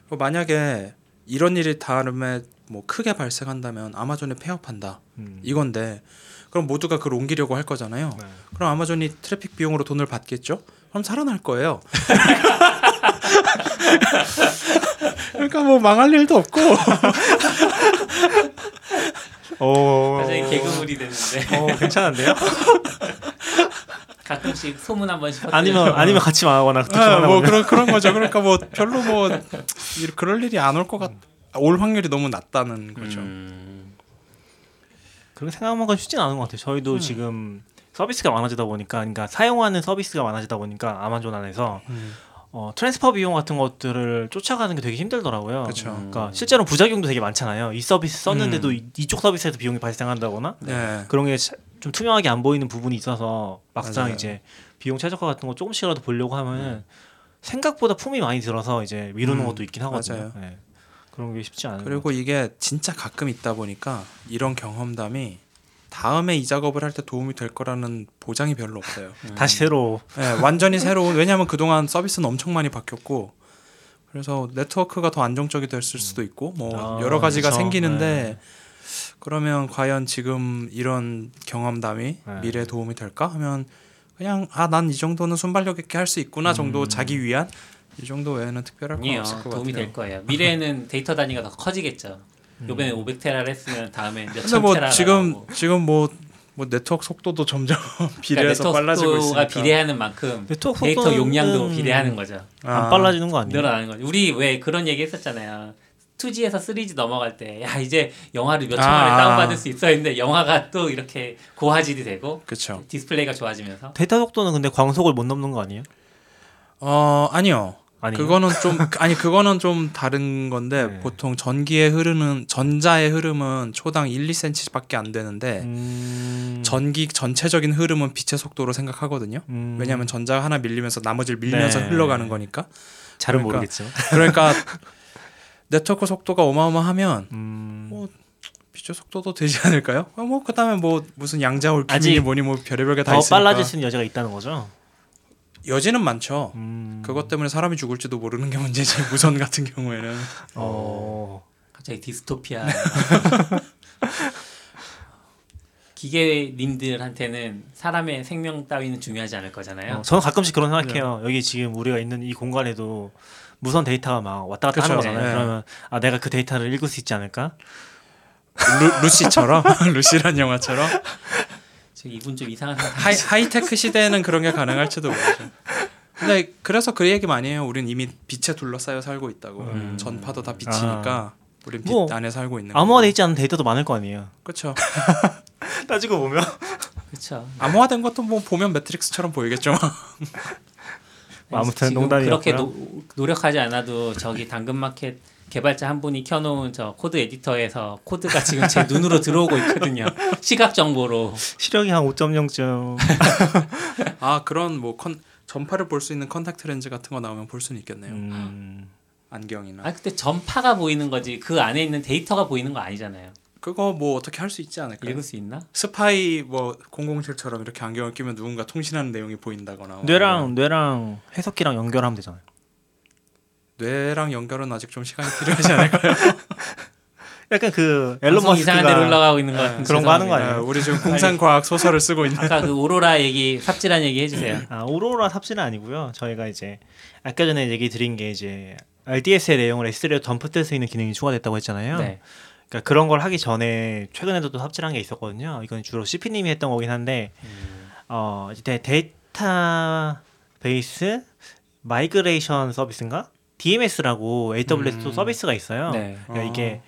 뭐 만약에 이런 일이 다음에 뭐 크게 발생한다면 아마존에 폐업한다 음. 이건데 그럼 모두가 그걸 옮기려고 할 거잖아요. 네. 그럼 아마존이 트래픽 비용으로 돈을 받겠죠? 그럼 살아날 거예요. 그러니까 뭐 망할 일도 없고 어, 갑자기 개그물이 됐는데 어, 괜찮은데요? 가끔씩 소문 한 번씩 아니면 아니면 같이 망하거나 하나 뭐. 그런 그런 거죠. 그러니까 뭐 별로 뭐 일- 그럴 일이 안 올 것 같. 올 확률이 너무 낮다는 거죠. 음. 그런 생각만 건 쉽진 않은 것 같아요. 저희도 음. 지금 서비스가 많아지다 보니까, 그러니까 사용하는 서비스가 많아지다 보니까 아마존 안에서 음. 어, transfer 비용 같은 것들을 쫓아가는 게 되게 힘들더라고요. 그렇죠. 그러니까 실제로 부작용도 되게 많잖아요. 이 서비스 썼는데도 음. 이- 이쪽 서비스에서 비용이 발생한다거나 네. 그런 게 좀 투명하게 안 보이는 부분이 있어서 막상 맞아요. 이제 비용 최적화 같은 거 조금씩이라도 보려고 하면 은 생각보다 품이 많이 들어서 이제 미루는 음, 것도 있긴 하거든요. 네. 그런 게 쉽지 않은 그리고 이게 진짜 가끔 있다 보니까 이런 경험담이 다음에 이 작업을 할 때 도움이 될 거라는 보장이 별로 없어요. 것 같아요. 다시 새로 네, 완전히 새로운 왜냐하면 그동안 서비스는 엄청 많이 바뀌었고 그래서 네트워크가 더 안정적이 됐을 수도 있고 뭐 아, 여러 가지가 그쵸. 생기는데 네. 그러면 과연 지금 이런 경험담이 네. 미래에 도움이 될까 하면 그냥 아 난 이 정도는 순발력 있게 할 수 있구나 정도 음. 자기 위한 이 정도 외에는 특별할 건 아니에요. 없을 것 도움이 같아요. 될 거예요. 미래에는 데이터 단위가 더 커지겠죠. 요번에 500테라를 했으면 다음에 몇천 뭐 테라 지금 지금 뭐, 뭐 네트워크 속도도 점점 비례해서 빨라지고 속도가 있으니까 비례하는 만큼 네트워크 데이터 속도는 용량도 비례하는 거죠. 안 아, 빨라지는 거 아니에요? 늘어나는 거죠. 우리 왜 그런 얘기 했었잖아요. 2G에서 3G 넘어갈 때 야 이제 영화를 몇 아, 천만에 아. 다운받을 수 있어 했는데 영화가 또 이렇게 고화질이 되고 그렇죠. 디스플레이가 좋아지면서 데이터 속도는 근데 광속을 못 넘는 거 아니에요? 어 아니요. 아니요. 그거는 좀 아니 그거는 좀 다른 건데 네. 보통 전기의 흐르는 전자의 흐름은 초당 1, 2cm밖에 안 되는데 음... 전기 전체적인 흐름은 빛의 속도로 생각하거든요. 음... 왜냐하면 전자가 하나 밀리면서 나머지를 밀면서 네. 흘러가는 거니까. 잘은 그러니까 모르겠죠. 그러니까 네트워크 속도가 어마어마하면 음... 뭐 빛의 속도도 되지 않을까요? 어, 뭐 그다음에 뭐 무슨 양자올 아직 기민이 뭐니 뭐 별의별 게다더 있으니까 빨라질 수 있는 여지가 있다는 거죠. 여지는 많죠. 음... 그것 때문에 사람이 죽을지도 모르는 게 문제지 무선 같은 경우에는 어... 갑자기 디스토피아 기계님들한테는 사람의 생명 따위는 중요하지 않을 거잖아요. 어, 저는 가끔씩 그런 생각해요. 여기 지금 우리가 있는 이 공간에도 무선 데이터가 막 왔다 갔다 그쵸. 하는 거잖아요. 네. 그러면 아 내가 그 데이터를 읽을 수 있지 않을까? 루, 루시처럼 루시란 영화처럼 저 이분 좀 이상한. 하이, 하이테크 시대에는 그런 게 가능할지도 모르죠. 근데 그래서 그 얘기 많이 해요. 우린 이미 빛에 둘러싸여 살고 있다고. 음. 전파도 다 빛이니까 우린 빛 뭐, 안에 살고 있는. 암호화돼 있지 않은 데이터도 많을 거 아니에요. 그렇죠. 따지고 보면 그렇죠. 암호화된 것도 뭐 보면 매트릭스처럼 보이겠죠. 아무튼 지금 농담이었고요. 그렇게 노, 노력하지 않아도 저기 당근마켓 개발자 한 분이 켜놓은 저 코드 에디터에서 코드가 지금 제 눈으로 들어오고 있거든요. 시각 정보로. 시력이 한 5.0쯤 아 그런 뭐 컨, 전파를 볼 수 있는 콘택트렌즈 같은 거 나오면 볼 수는 있겠네요. 음... 안경이나. 아 그때 전파가 보이는 거지 그 안에 있는 데이터가 보이는 거 아니잖아요. 그거 뭐 어떻게 할 수 있지 않을까요? 읽을 수 있나? 스파이 뭐 007처럼 이렇게 안경을 끼면 누군가 통신하는 내용이 보인다거나 뇌랑 뇌랑 해석기랑 연결하면 되잖아요. 뇌랑 연결은 아직 좀 시간이 필요하지 않을까요? 약간 그 앨런 방송 이상한 데로 머스크가 올라가고 있는 것 네, 같은 그런 거 하는 거. 아니에요? 네, 우리 지금 공상 과학 소설을 쓰고 있는 아까 그 오로라 얘기 삽질한 얘기 해주세요. 아 오로라 삽질은 아니고요. 저희가 이제 아까 전에 얘기 드린 게 이제 RDS의 내용을 S3로 덤프될 수 있는 기능이 추가됐다고 했잖아요. 네. 그러니까 그런 걸 하기 전에 최근에도 또 삽질한 게 있었거든요. 이건 주로 CP님이 했던 거긴 한데 어 이제 Database Migration 서비스인가? DMS라고 AWS 또 음. 서비스가 있어요. 네. 그러니까 어. 이게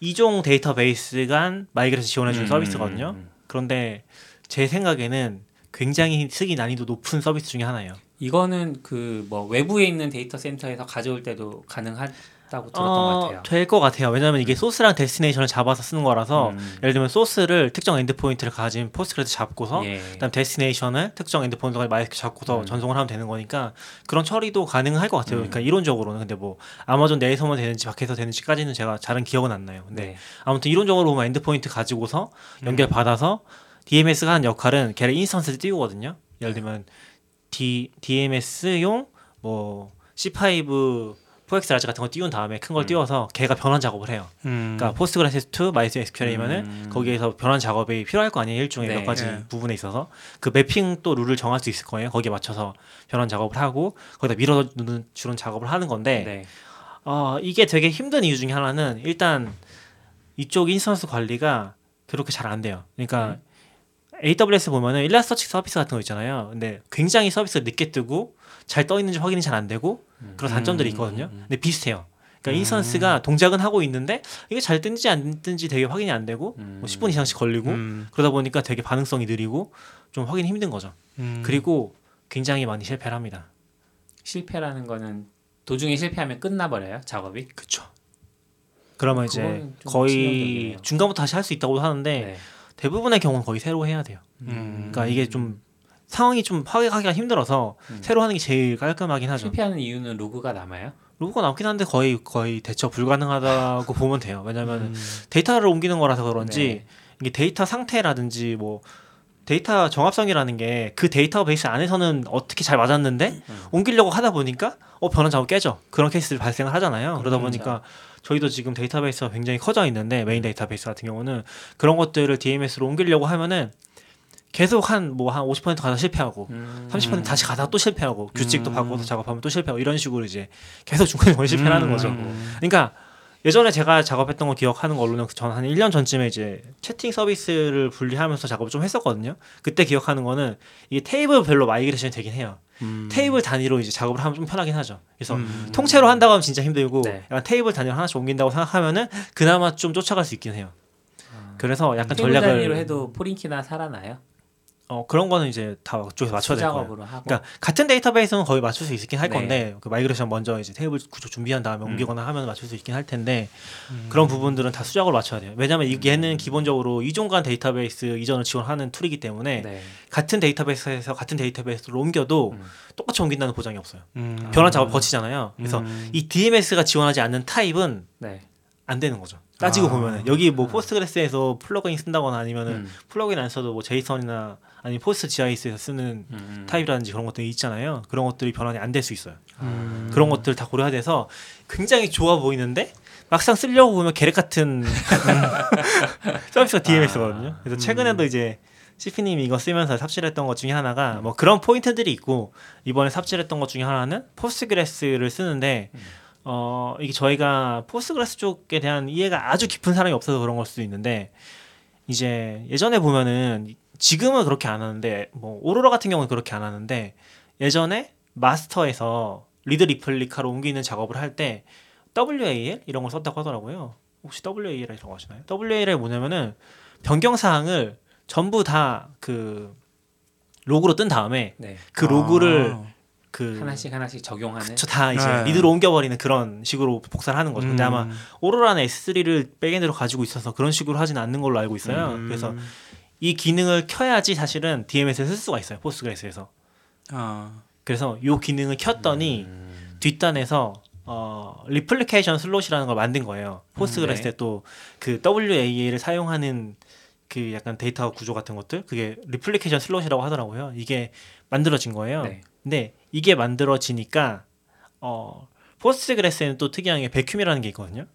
이종 데이터베이스 간 migration 지원해주는 음, 서비스거든요. 음, 음. 그런데 제 생각에는 굉장히 쓰기 난이도 높은 서비스 중에 하나예요. 이거는 그 뭐 외부에 있는 데이터 센터에서 가져올 때도 가능한 들었던 것 같아요. 될 것 같아요. 왜냐하면 이게 source랑 destination을 잡아서 쓰는 거라서 음. 예를 들면 source를 특정 endpoint를 가진 Postgres 잡고서 예. 그다음 destination을 특정 endpoint가 MySQL 잡고서 음. 전송을 하면 되는 거니까 그런 처리도 가능할 것 같아요. 음. 그러니까 이론적으로는 근데 뭐 아마존 내에서만 되는지 밖에서 되는지까지는 제가 잘은 기억은 안 나요. 근데 네. 아무튼 이론적으로 보면 endpoint 가지고서 연결 받아서 DMS가 하는 역할은 걔를 instance를 띄우거든요. 예를 들면 D, DMS용 뭐 C5 4X large 같은 거 띄운 다음에 큰걸 음. 띄워서 걔가 변환 작업을 해요. 음. 그러니까 Postgres to MySQL이면은 음. 거기에서 변환 작업이 필요할 거 아니에요 일종의 네. 몇 가지 네. 부분에 있어서 그 mapping 또 rule을 정할 수 있을 거예요 거기에 맞춰서 변환 작업을 하고 거기다 밀어주는 주는 작업을 하는 건데 네. 어, 이게 되게 힘든 이유 중에 하나는 일단 이쪽 instance 관리가 그렇게 잘 안 돼요 그러니까 AWS 보면은 Elasticsearch 서비스 같은 거 있잖아요 근데 굉장히 서비스가 늦게 뜨고 잘 떠 있는지 확인이 잘 안 되고 그런 단점들이 있거든요 근데 비슷해요 그러니까 instance가 동작은 하고 있는데 이게 잘 뜬지 안 뜬지 되게 확인이 안 되고 음. 뭐 10분 이상씩 걸리고 음. 그러다 보니까 되게 반응성이 느리고 좀 확인이 힘든 거죠. 음. 그리고 굉장히 많이 실패를 합니다. 실패라는 거는 도중에 실패하면 끝나버려요 작업이. 그렇죠. 그러면 이제 거의. 중간부터 다시 할 수 있다고 하는데 네. 대부분의 경우는 거의 새로 해야 돼요. 음. 그러니까 이게 좀 상황이 좀 파악하기가 힘들어서 음. 새로 하는 게 제일 깔끔하긴 하죠. 실패하는 이유는 로그가 남아요. 로그가 남긴 한데 거의 거의 대처 불가능하다고 보면 돼요. 왜냐하면 음. 데이터를 옮기는 거라서 그런지 네. 이게 데이터 상태라든지 뭐 데이터 정합성이라는 게 그 데이터베이스 안에서는 어떻게 잘 맞았는데 음. 옮기려고 하다 보니까 어 변환 작업 깨져 그런 케이스를 발생을 하잖아요. 그러다 그렇죠. 보니까 저희도 지금 데이터베이스가 굉장히 커져 있는데 메인 데이터베이스 같은 경우는 그런 것들을 DMS로 옮기려고 하면은 계속 한 뭐 한 50% 가다 실패하고 음. 30% 다시 가다 또 실패하고 규칙도 음. 바꿔서 작업하면 또 실패하고 이런 식으로 이제 계속 중간중간 실패를 하는 거죠. 음. 그러니까 예전에 제가 작업했던 거 기억하는 걸로는 전한 1년 전쯤에 이제 채팅 서비스를 분리하면서 작업을 좀 했었거든요. 그때 기억하는 거는 이게 테이블별로 migration이 되긴 해요. 음. 테이블 단위로 이제 작업을 하면 좀 편하긴 하죠. 그래서 음. 통째로 한다고 하면 진짜 힘들고 네. 약간 테이블 단위로 하나씩 옮긴다고 생각하면은 그나마 좀 쫓아갈 수 있긴 해요. 그래서 약간 테이블 전략을 단위로 해도 foreign key나 살아나요? 어 그런 거는 이제 다 쪽에서 맞춰야 될 거예요. 하고. 그러니까 같은 데이터베이스는 거의 맞출 수 있긴 할 네. 건데 그 migration 먼저 이제 테이블 구조 준비한 다음에 음. 옮기거나 하면 맞출 수 있긴 할 텐데 음. 그런 부분들은 다 수작업을 맞춰야 돼요. 왜냐하면 이- 얘는 기본적으로 이종 간 데이터베이스 이전을 지원하는 툴이기 때문에 네. 같은 데이터베이스에서 같은 데이터베이스로 옮겨도 음. 똑같이 옮긴다는 보장이 없어요. 음. 변환 작업 거치잖아요. 그래서 음. 이 DMS가 지원하지 않는 타입은 네. 안 되는 거죠. 따지고 아. 보면은 여기 뭐 Postgres에서 plugin 쓴다거나 아니면은 음. plugin 안 써도 뭐 JSON이나 아니 PostGIS에서 쓰는 음. 타입이라든지 그런 것들이 있잖아요. 그런 것들이 변환이 안 될 수 있어요. 음. 그런 것들 다 고려해야 돼서 굉장히 좋아 보이는데 막상 쓰려고 보면 개떡 같은 서비스가 DMS거든요. 그래서 최근에도 이제 CP님이 이거 쓰면서 삽질했던 것 중에 하나가 뭐 그런 포인트들이 있고 이번에 삽질했던 것 중에 하나는 Postgres를 쓰는데 어 이게 저희가 Postgres 쪽에 대한 이해가 아주 깊은 사람이 없어서 그런 걸 수도 있는데 이제 예전에 보면은 지금은 그렇게 안 하는데 뭐 오로라 같은 경우는 그렇게 안 하는데 예전에 마스터에서 read replica로 옮기는 작업을 할 때 WAL 이런 걸 썼다고 하더라고요. 혹시 WAL이라고 아시나요? WAL이 뭐냐면은 변경 사항을 전부 다 그 로그로 뜬 다음에 네. 그 로그를 아. 그 하나씩 하나씩 적용하는. 그쵸 다 이제 네. read로 옮겨버리는 그런 식으로 복사를 하는 거죠. 근데 음. 아마 Aurora는 S3를 backend로 가지고 있어서 그런 식으로 하진 않는 걸로 알고 있어요. 음. 그래서 이 기능을 켜야지 사실은 DMS에 쓸 수가 있어요. Postgres에서. 아. 그래서 이 기능을 켰더니 음. 뒷단에서 어 replication slot이라는 걸 만든 거예요. Postgres 네. 때또그 WAA를 사용하는 그 약간 데이터 구조 같은 것들 그게 replication slot이라고 하더라고요. 이게 만들어진 거예요. 네. 근데 이게 만들어지니까 어 Postgres에는 또 특이한 게 vacuum이라는 게 있거든요.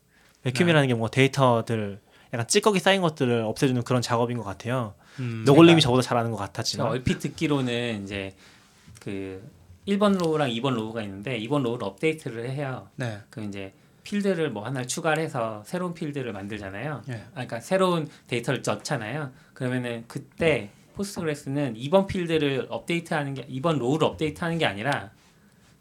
vacuum이라는 게 뭐 데이터들 약간 찌꺼기 쌓인 것들을 없애주는 그런 작업인 것 같아요. 음. 노골님이 제가- 저보다 잘하는 것 같았지만 얼핏 듣기로는 이제 그 1번 row랑 2번 row가 있는데 2번 row를 업데이트를 해요. 네. 그 이제 필드를 뭐 하나를 추가를 해서 새로운 필드를 만들잖아요. 예. 아, 그러니까 새로운 데이터를 넣잖아요. 그러면은 그때 Postgres는 2번 필드를 업데이트하는 게 2번 row를 업데이트하는 게 아니라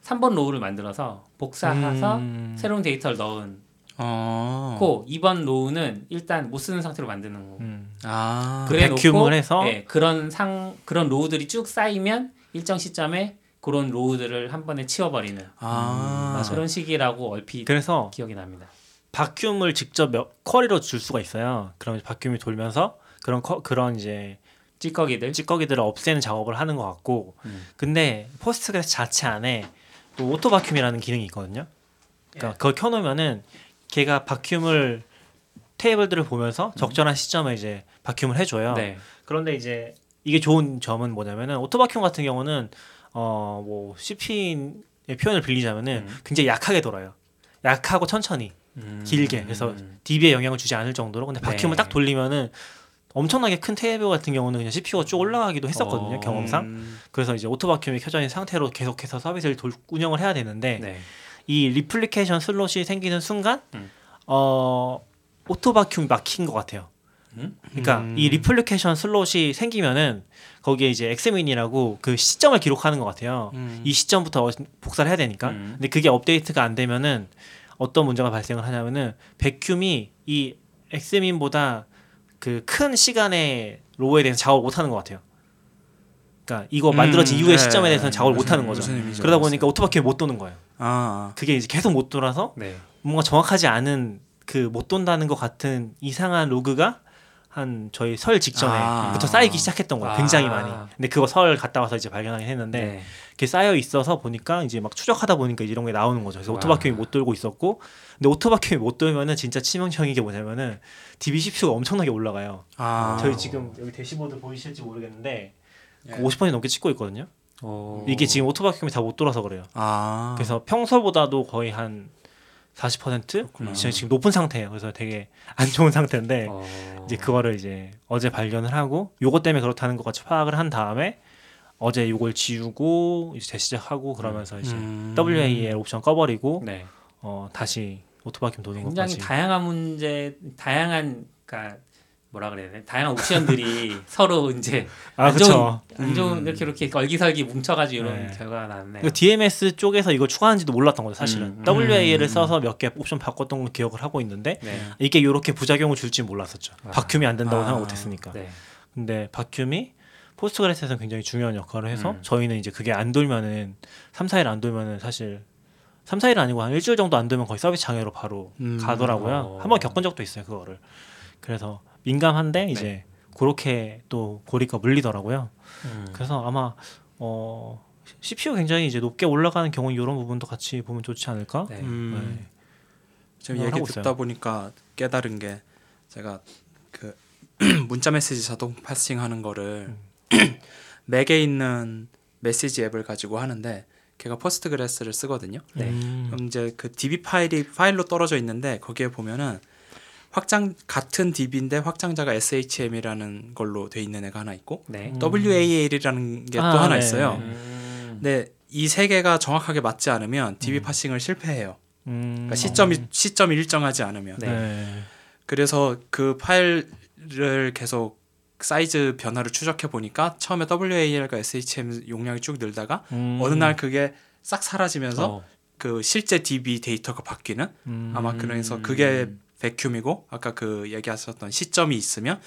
3번 row를 만들어서 복사해서 음. 새로운 데이터를 넣은 어. 고 2번 row는 일단 못 쓰는 상태로 만드는 거. 음. 아. 그 vacuum을 해서? 예, 그런 상 그런 row들이 쭉 쌓이면 일정 시점에 그런 row들을 한 번에 치워버리는 아, 그런 식이라고 얼핏 그래서 기억이 납니다. vacuum을 직접 몇, query로 줄 수가 있어요. 그러면 vacuum이 돌면서 그런 커, 그런 이제 찌꺼기들. 찌꺼기들을 없애는 작업을 하는 것 같고 음. 근데 Postgres 자체 안에 또 auto vacuum이라는 기능이 있거든요. 그러니까 그걸 켜놓으면은 걔가 vacuum을 테이블들을 보면서 적절한 시점에 이제 vacuum을 해줘요. 네. 그런데 이제 이게 좋은 점은 뭐냐면은 auto vacuum 같은 경우는 어 뭐 CP의 표현을 빌리자면은 음. 굉장히 약하게 돌아요. 약하고 천천히 음. 길게 그래서 DB에 영향을 주지 않을 정도로 근데 vacuum을 네. 딱 돌리면은 엄청나게 큰 테이블 같은 경우는 그냥 CPU가 쭉 올라가기도 했었거든요 어. 경험상 음, 그래서 이제 auto vacuum이 켜져 있는 상태로 계속해서 서비스를 돌, 운영을 해야 되는데 네. 이 replication slot이 생기는 순간 음. 어 auto vacuum이 막힌 것 같아요. 음? 그러니까 음. 이 replication slot이 생기면은 거기에 이제 xmin이라고 그 시점을 기록하는 것 같아요. 음. 이 시점부터 어- 복사를 해야 되니까. 음. 근데 그게 업데이트가 안 되면은 어떤 문제가 발생을 하냐면은 vacuum이 이 xmin보다 그 큰 시간의 row에 대해서 작업을 못 하는 것 같아요. 그러니까 이거 만들어진 음, 이후의 네. 시점에 대해서는 작업을 못 하는 거죠. 그러다. 보니까 auto vacuum이 못 도는 거예요. 아, 그게 이제 계속 못 돌아서 네. 뭔가 정확하지 않은 그 못 돈다는 것 같은 이상한 로그가 한 저희 설 직전에부터 아. 쌓이기 시작했던 거예요. 굉장히 아. 많이. 근데 그거 설 갔다 와서 이제 발견하긴 했는데 네. 그게 쌓여 있어서 보니까 이제 막 추적하다 보니까 이런 게 나오는 거죠. 그래서 와. 오토바큐이 못 돌고 있었고, 근데 오토바큐이 못 돌면은 진짜 치명적인 게 뭐냐면은 DB CPU가 엄청나게 올라가요. 아, 저희 지금 여기 대시보드 보이실지 모르겠는데 예. 그 50번이 넘게 찍고 있거든요. 어. 이게 지금 오토바큐이 다못 돌아서 그래요. 아, 그래서 평소보다도 거의 한 40% 그렇구나. 지금 지금 높은 상태예요. 그래서 되게 안 좋은 상태인데 어. 이제 그거를 이제 어제 발견을 하고 요것 때문에 그렇다는 것 같이 파악을 한 다음에 어제 요걸 지우고 이제 재시작하고 그러면서 이제 음. WAL 옵션 꺼버리고 네. 어 다시 오토바큐 도는 굉장히 것까지 다양한 문제, 다양한 그러니까 뭐라 그래야 돼? 다양한 옵션들이 서로 이제 아 안 좋은 그렇죠. 안 좋은 음. 이렇게 이렇게 얼기설기 뭉쳐가지고 이런 네. 결과가 나왔네요. 그 DMS 쪽에서 이걸 추가하는지도 몰랐던 거죠 사실은 음, 음. WAL을 음. 써서 몇 개 옵션 바꿨던 걸 기억을 하고 있는데 네. 이게 이렇게 부작용을 줄지 몰랐었죠 아. 바큐이 안 된다고 아. 생각 못했으니까 네. 근데 바큐이 포스트그레스에서 굉장히 중요한 역할을 해서 음. 저희는 이제 그게 안 돌면은 3, 4일 안 돌면은 사실 3, 4일 아니고 한 일주일 정도 안 돌면 거의 서비스 장애로 바로 음. 가더라고요. 어. 한번 겪은 적도 있어요, 그거를. 그래서 민감한데 네. 이제 그렇게 또 고리가 물리더라고요. 음. 그래서 아마 어 CPU 굉장히 이제 높게 올라가는 경우 이런 부분도 같이 보면 좋지 않을까? 네. 음. 네. 지금 얘기 듣다 있어요. 보니까 깨달은 게 제가 그 문자 메시지 자동 parsing하는 거를 맥에 있는 메시지 앱을 가지고 하는데 걔가 Postgres를 쓰거든요. 네. 음. 그럼 이제 그 DB 파일이 파일로 떨어져 있는데 거기에 보면은 확장 같은 DB인데 확장자가 SHM이라는 걸로 돼 있는 애가 하나 있고 네. 음. WAL이라는 게 또 아, 하나 네. 있어요. 음. 근데 이 세 개가 정확하게 맞지 않으면 DB 음. parsing을 실패해요. 음. 그러니까 시점이 시점이 일정하지 않으면. 네. 네. 그래서 그 파일을 계속 사이즈 변화를 추적해 보니까 처음에 WAL과 SHM 용량이 쭉 늘다가 음. 어느 날 그게 싹 사라지면서 어. 그 실제 DB 데이터가 바뀌는 음. 아마 그래서 그게 베큐이고 아까 그 얘기하셨던 시점이 있으면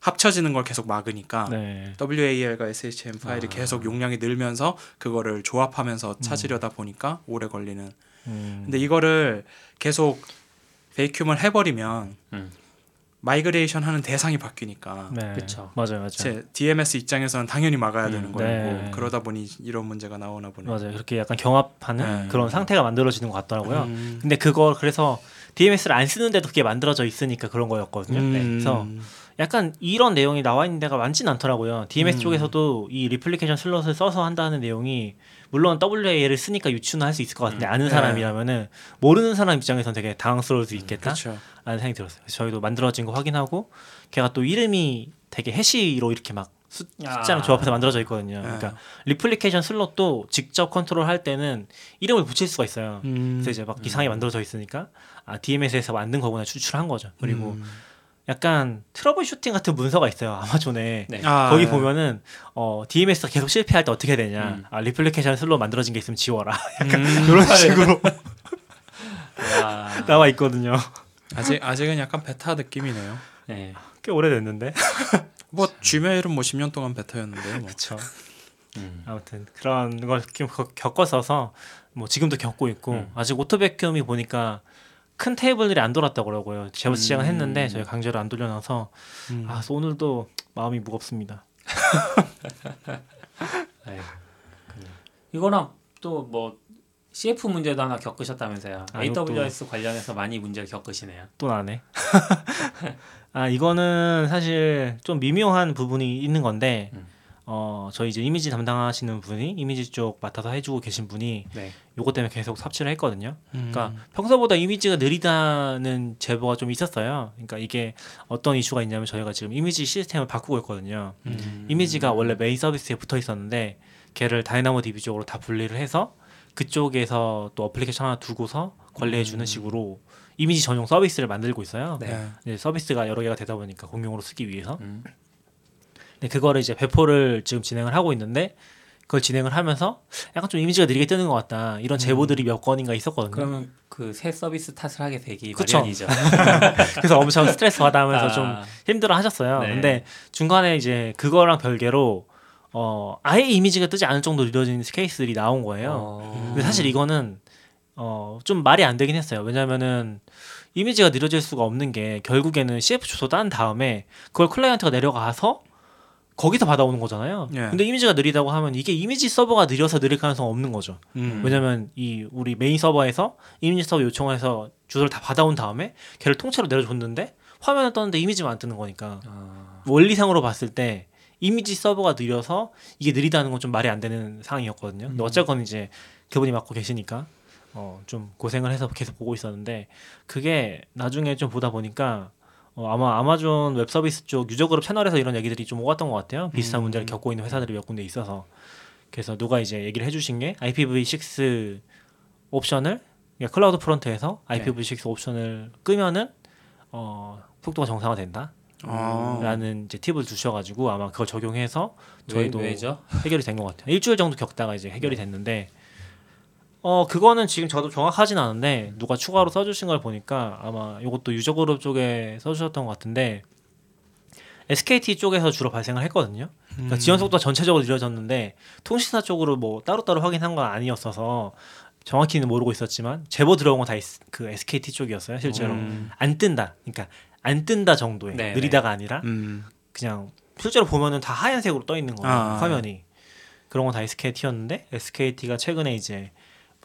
합쳐지는 걸 계속 막으니까 네. WAL과 SHM 파일이 아. 계속 용량이 늘면서 그거를 조합하면서 찾으려다 보니까 오래 걸리는. 음. 근데 이거를 계속 vacuum을 해버리면 음. migration 하는 대상이 바뀌니까 네. 그쵸. 맞아요, 맞아요. 제 DMS 입장에서는 당연히 막아야 음, 되는 거고 네. 그러다 보니 이런 문제가 나오나 보네. 맞아요. 그렇게 약간 경합하는 네. 그런 상태가 만들어지는 것 같더라고요. 음. 근데 그거 그래서 DMS를 안 쓰는데도 그게 만들어져 있으니까 그런 거였거든요. 네. 음. 그래서 약간 이런 내용이 나와 있는 데가 많진 않더라고요. DMS 음. 쪽에서도 이 replication slot을 써서 한다는 내용이 물론 WAL을 쓰니까 유추는 할 수 있을 것 같은데 음. 아는 네. 사람이라면은 모르는 사람 입장에서는 되게 당황스러울 수 있겠다. 그렇죠. 라는 생각이 들었어요. 저희도 만들어진 거 확인하고 걔가 또 이름이 되게 hash로 이렇게 막 숫- 숫자랑 아. 조합해서 만들어져 있거든요. 네. 그러니까 replication slot도 직접 컨트롤 할 때는 이름을 붙일 수가 있어요. 음. 그래서 이제 막 이상하게 만들어져 있으니까 아 DMS에서 만든 거구나 추측한 거죠. 그리고 음. 약간 troubleshooting 같은 문서가 있어요 아마존에. 네. 아, 거기 네. 보면은 어, DMS가 계속 실패할 때 어떻게 되냐. 음. 아, replication slot 만들어진 게 있으면 지워라. 약간 이런 식으로 와. 나와 있거든요. 아직 아직은 약간 베타 느낌이네요. 네. 꽤 오래됐는데. 뭐 Gmail은 뭐 10년 동안 베타였는데요. 뭐. 그렇죠. 음. 아무튼 그런 걸좀 겪- 겪었어서 뭐 지금도 겪고 있고 음. 아직 auto vacuum이 보니까 큰 테이블들이 안 돌았다고 그러고요. 제가 시작은 음. 했는데 저희 강제로 안 돌려놔서 음. 아 오늘도 마음이 무겁습니다. 이거랑 또 뭐 CF 문제도 하나 겪으셨다면서요. 아, AWS 관련해서 많이 문제를 겪으시네요. 또 나네. 아 이거는 사실 좀 미묘한 부분이 있는 건데 음. 어 저희 이제 이미지 담당하시는 분이 이미지 쪽 맡아서 해주고 계신 분이 네. 요거 때문에 계속 삽질을 했거든요. 음. 그러니까 평소보다 이미지가 느리다는 제보가 좀 있었어요. 그러니까 이게 어떤 이슈가 있냐면 저희가 지금 이미지 시스템을 바꾸고 있거든요. 음. 이미지가 원래 메인 서비스에 붙어 있었는데 걔를 DynamoDB 쪽으로 다 분리를 해서 그쪽에서 또 어플리케이션 하나 두고서 관리해 주는 식으로 이미지 전용 서비스를 만들고 있어요. 네. 네. 이제 서비스가 여러 개가 되다 보니까 공용으로 쓰기 위해서. 음. 근데 그거를 이제 배포를 지금 진행을 하고 있는데 그걸 진행을 하면서 약간 좀 이미지가 느리게 뜨는 것 같다 이런 제보들이 몇 건인가 있었거든요. 그러면 그 새 서비스 탓을 하게 되기 그쵸. 마련이죠. 그래서 엄청 스트레스 받아하면서 아. 좀 힘들어 하셨어요. 네. 근데 중간에 이제 그거랑 별개로 어 아예 이미지가 뜨지 않을 정도로 느려진 케이스들이 나온 거예요. 어. 근데 사실 이거는 어 좀 말이 안 되긴 했어요. 왜냐면은 이미지가 느려질 수가 없는 게 결국에는 CF 주소 딴 다음에 그걸 클라이언트가 내려가서 거기서 받아오는 거잖아요. 예. 근데 이미지가 느리다고 하면 이게 이미지 서버가 느려서 느릴 가능성 없는 거죠. 음. 왜냐면 이 우리 메인 서버에서 이미지 서버 요청해서 주소를 다 받아온 다음에 걔를 통째로 내려줬는데 화면을 떴는데 이미지만 안 뜨는 거니까 아. 원리상으로 봤을 때 이미지 서버가 느려서 이게 느리다는 건 좀 말이 안 되는 상황이었거든요. 근데 어쨌건 이제 그분이 맡고 계시니까 어 좀 고생을 해서 계속 보고 있었는데 그게 나중에 좀 보다 보니까 어 아마 아마존 웹 서비스 쪽 유저 그룹 채널에서 이런 얘기들이 좀 오갔던 것 같아요. 비슷한 문제를 겪고 있는 회사들이 몇 군데 있어서 그래서 누가 이제 얘기를 해주신 게 IPv6 옵션을 그러니까 클라우드 프론트에서 IPv6 옵션을 끄면은 어 속도가 정상화된다. 아. 라는 이제 팁을 주셔가지고 아마 그걸 적용해서 저희도 왜? 해결이 된 것 같아요. 일주일 정도 겪다가 이제 해결이 됐는데 어 그거는 지금 저도 정확하진 않은데 누가 추가로 써주신 걸 보니까 아마 이것도 유저 그룹 쪽에 써주셨던 것 같은데 SKT 쪽에서 주로 발생을 했거든요. 그러니까 지원 속도가 전체적으로 느려졌는데 통신사 쪽으로 뭐 따로따로 확인한 건 아니었어서 정확히는 모르고 있었지만 제보 들어온 건 다 그 SKT 쪽이었어요 실제로 음. 안 뜬다. 그러니까 안 뜬다 정도의 네, 느리다가 아니라 음. 그냥 실제로 보면은 다 하얀색으로 떠 있는 거예요 아. 화면이 그런 건 다 SKT였는데 SKT가 최근에 이제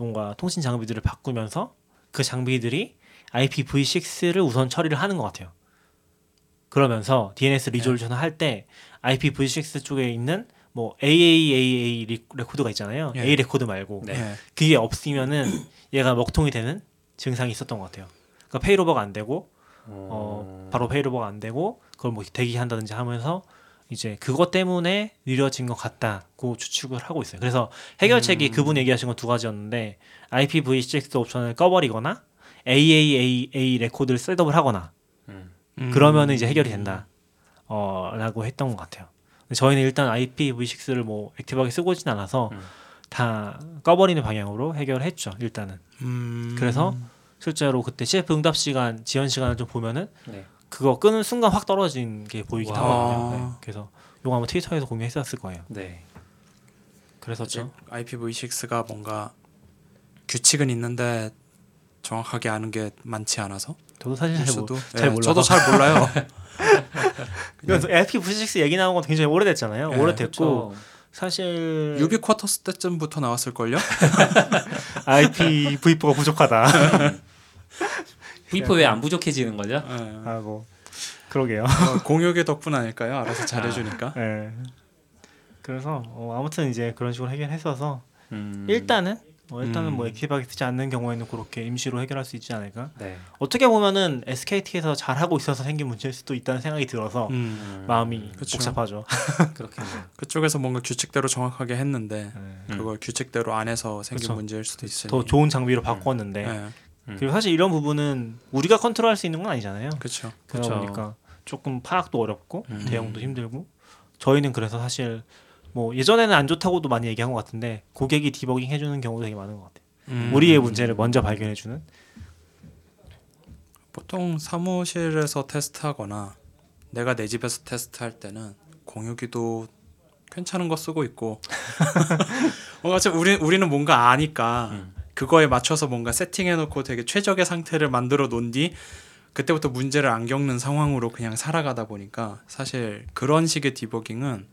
뭔가 통신 장비들을 바꾸면서 그 장비들이 IPv6를 우선 처리를 하는 것 같아요. 그러면서 DNS 리졸루션을 할때 IPv6 쪽에 있는 뭐 AAAA 리- 레코드가 있잖아요. 예. A 레코드 말고 네. 예. 그게 없으면은 얘가 먹통이 되는 증상이 있었던 것 같아요. 그러니까 failover가 안 되고 어, 바로 failover가 안 되고 그걸 뭐 대기한다든지 하면서 이제 그것 때문에 느려진 것 같다고 추측을 하고 있어요. 그래서 해결책이 그분 얘기하신 건 두 가지였는데 IPv6 옵션을 꺼버리거나 AAAA 레코드를 setup을 하거나 음. 음. 그러면은 이제 해결이 된다. 어, 라고 했던 것 같아요. 저희는 일단 IPv6를 뭐 액티브하게 쓰고 있진 않아서 음. 다 꺼버리는 방향으로 해결했죠. 일단은. 음. 그래서 실제로 그때 CF 응답 시간 지연 시간을 좀 보면은 네. 그거 끄는 순간 확 떨어진 게 보이긴 와. 하거든요. 네. 그래서 이거 아마 트위터에서 공유했었을 거예요. 네. 그랬었죠. IPv6가 뭔가 규칙은 있는데 정확하게 아는 게 많지 않아서 저도 사실 잘, 몰, 잘 예, 몰라서. 저도 잘 몰라요. 그래서 IPv6 얘기 나온 건 굉장히 오래됐잖아요. 예, 오래됐고 그렇죠. 사실 유비 쿼터스 때쯤부터 나왔을 걸요. IPv4가 부족하다. V4 왜 안 부족해지는 거죠? 아뭐 그러게요. 공유계 덕분 아닐까요? 알아서 잘해주니까. 예. 그래서 어, 아무튼 이제 그런 식으로 해결했어서 음. 일단은 뭐 일단은 음. 뭐 액티브하게 쓰지 않는 경우에는 그렇게 임시로 해결할 수 있지 않을까. 네. 어떻게 보면은 SKT에서 잘 하고 있어서 생긴 문제일 수도 있다는 생각이 들어서 음. 음. 마음이 그쵸. 복잡하죠. 그렇겠네요. 그쪽에서 뭔가 규칙대로 정확하게 했는데 예. 음. 그걸 규칙대로 안 해서 생긴 그쵸. 문제일 수도 있으니. 더 좋은 장비로 바꿨는데 예. 음. 그리고 사실 이런 부분은 우리가 컨트롤할 수 있는 건 아니잖아요. 그렇죠. 그러다 그쵸. 보니까 조금 파악도 어렵고 음. 대응도 힘들고 저희는 그래서 사실 뭐 예전에는 안 좋다고도 많이 얘기한 것 같은데 고객이 디버깅 해주는 경우도 되게 많은 것 같아요. 음. 우리의 문제를 먼저 발견해주는 보통 사무실에서 테스트하거나 내가 내 집에서 테스트할 때는 공유기도 괜찮은 거 쓰고 있고 뭔가 좀 우리 우리는 뭔가 아니까 음. 그거에 맞춰서 뭔가 세팅해 놓고 되게 최적의 상태를 만들어 놓은 뒤 그때부터 문제를 안 겪는 상황으로 그냥 살아가다 보니까 사실 그런 식의 디버깅은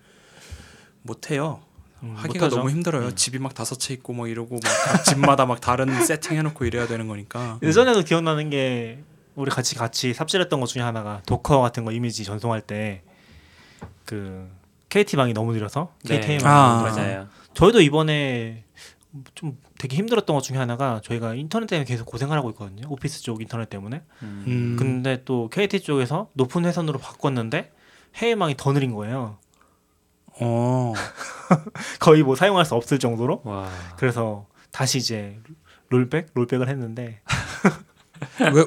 못 해요. 음, 하기가 못하죠. 너무 힘들어요. 음. 집이 막 다섯 채 있고 막 이러고 막각 집마다 막 다른 세팅 해놓고 이래야 되는 거니까. 예전에도 기억나는 게 우리 같이 같이 삽질했던 것 중에 하나가 Docker 같은 거 이미지 전송할 때 그 KT 망이 너무 느려서 네. KT 아. 망 맞아요. 저희도 이번에 좀 되게 힘들었던 것 중에 하나가 저희가 인터넷 때문에 계속 고생을 하고 있거든요. 오피스 쪽 인터넷 때문에. 음. 음. 근데 또 KT 쪽에서 높은 회선으로 바꿨는데 해외망이 더 느린 거예요. 어. 거의 뭐 사용할 수 없을 정도로. 와. 그래서 다시 이제 롤백 롤백을 했는데 왜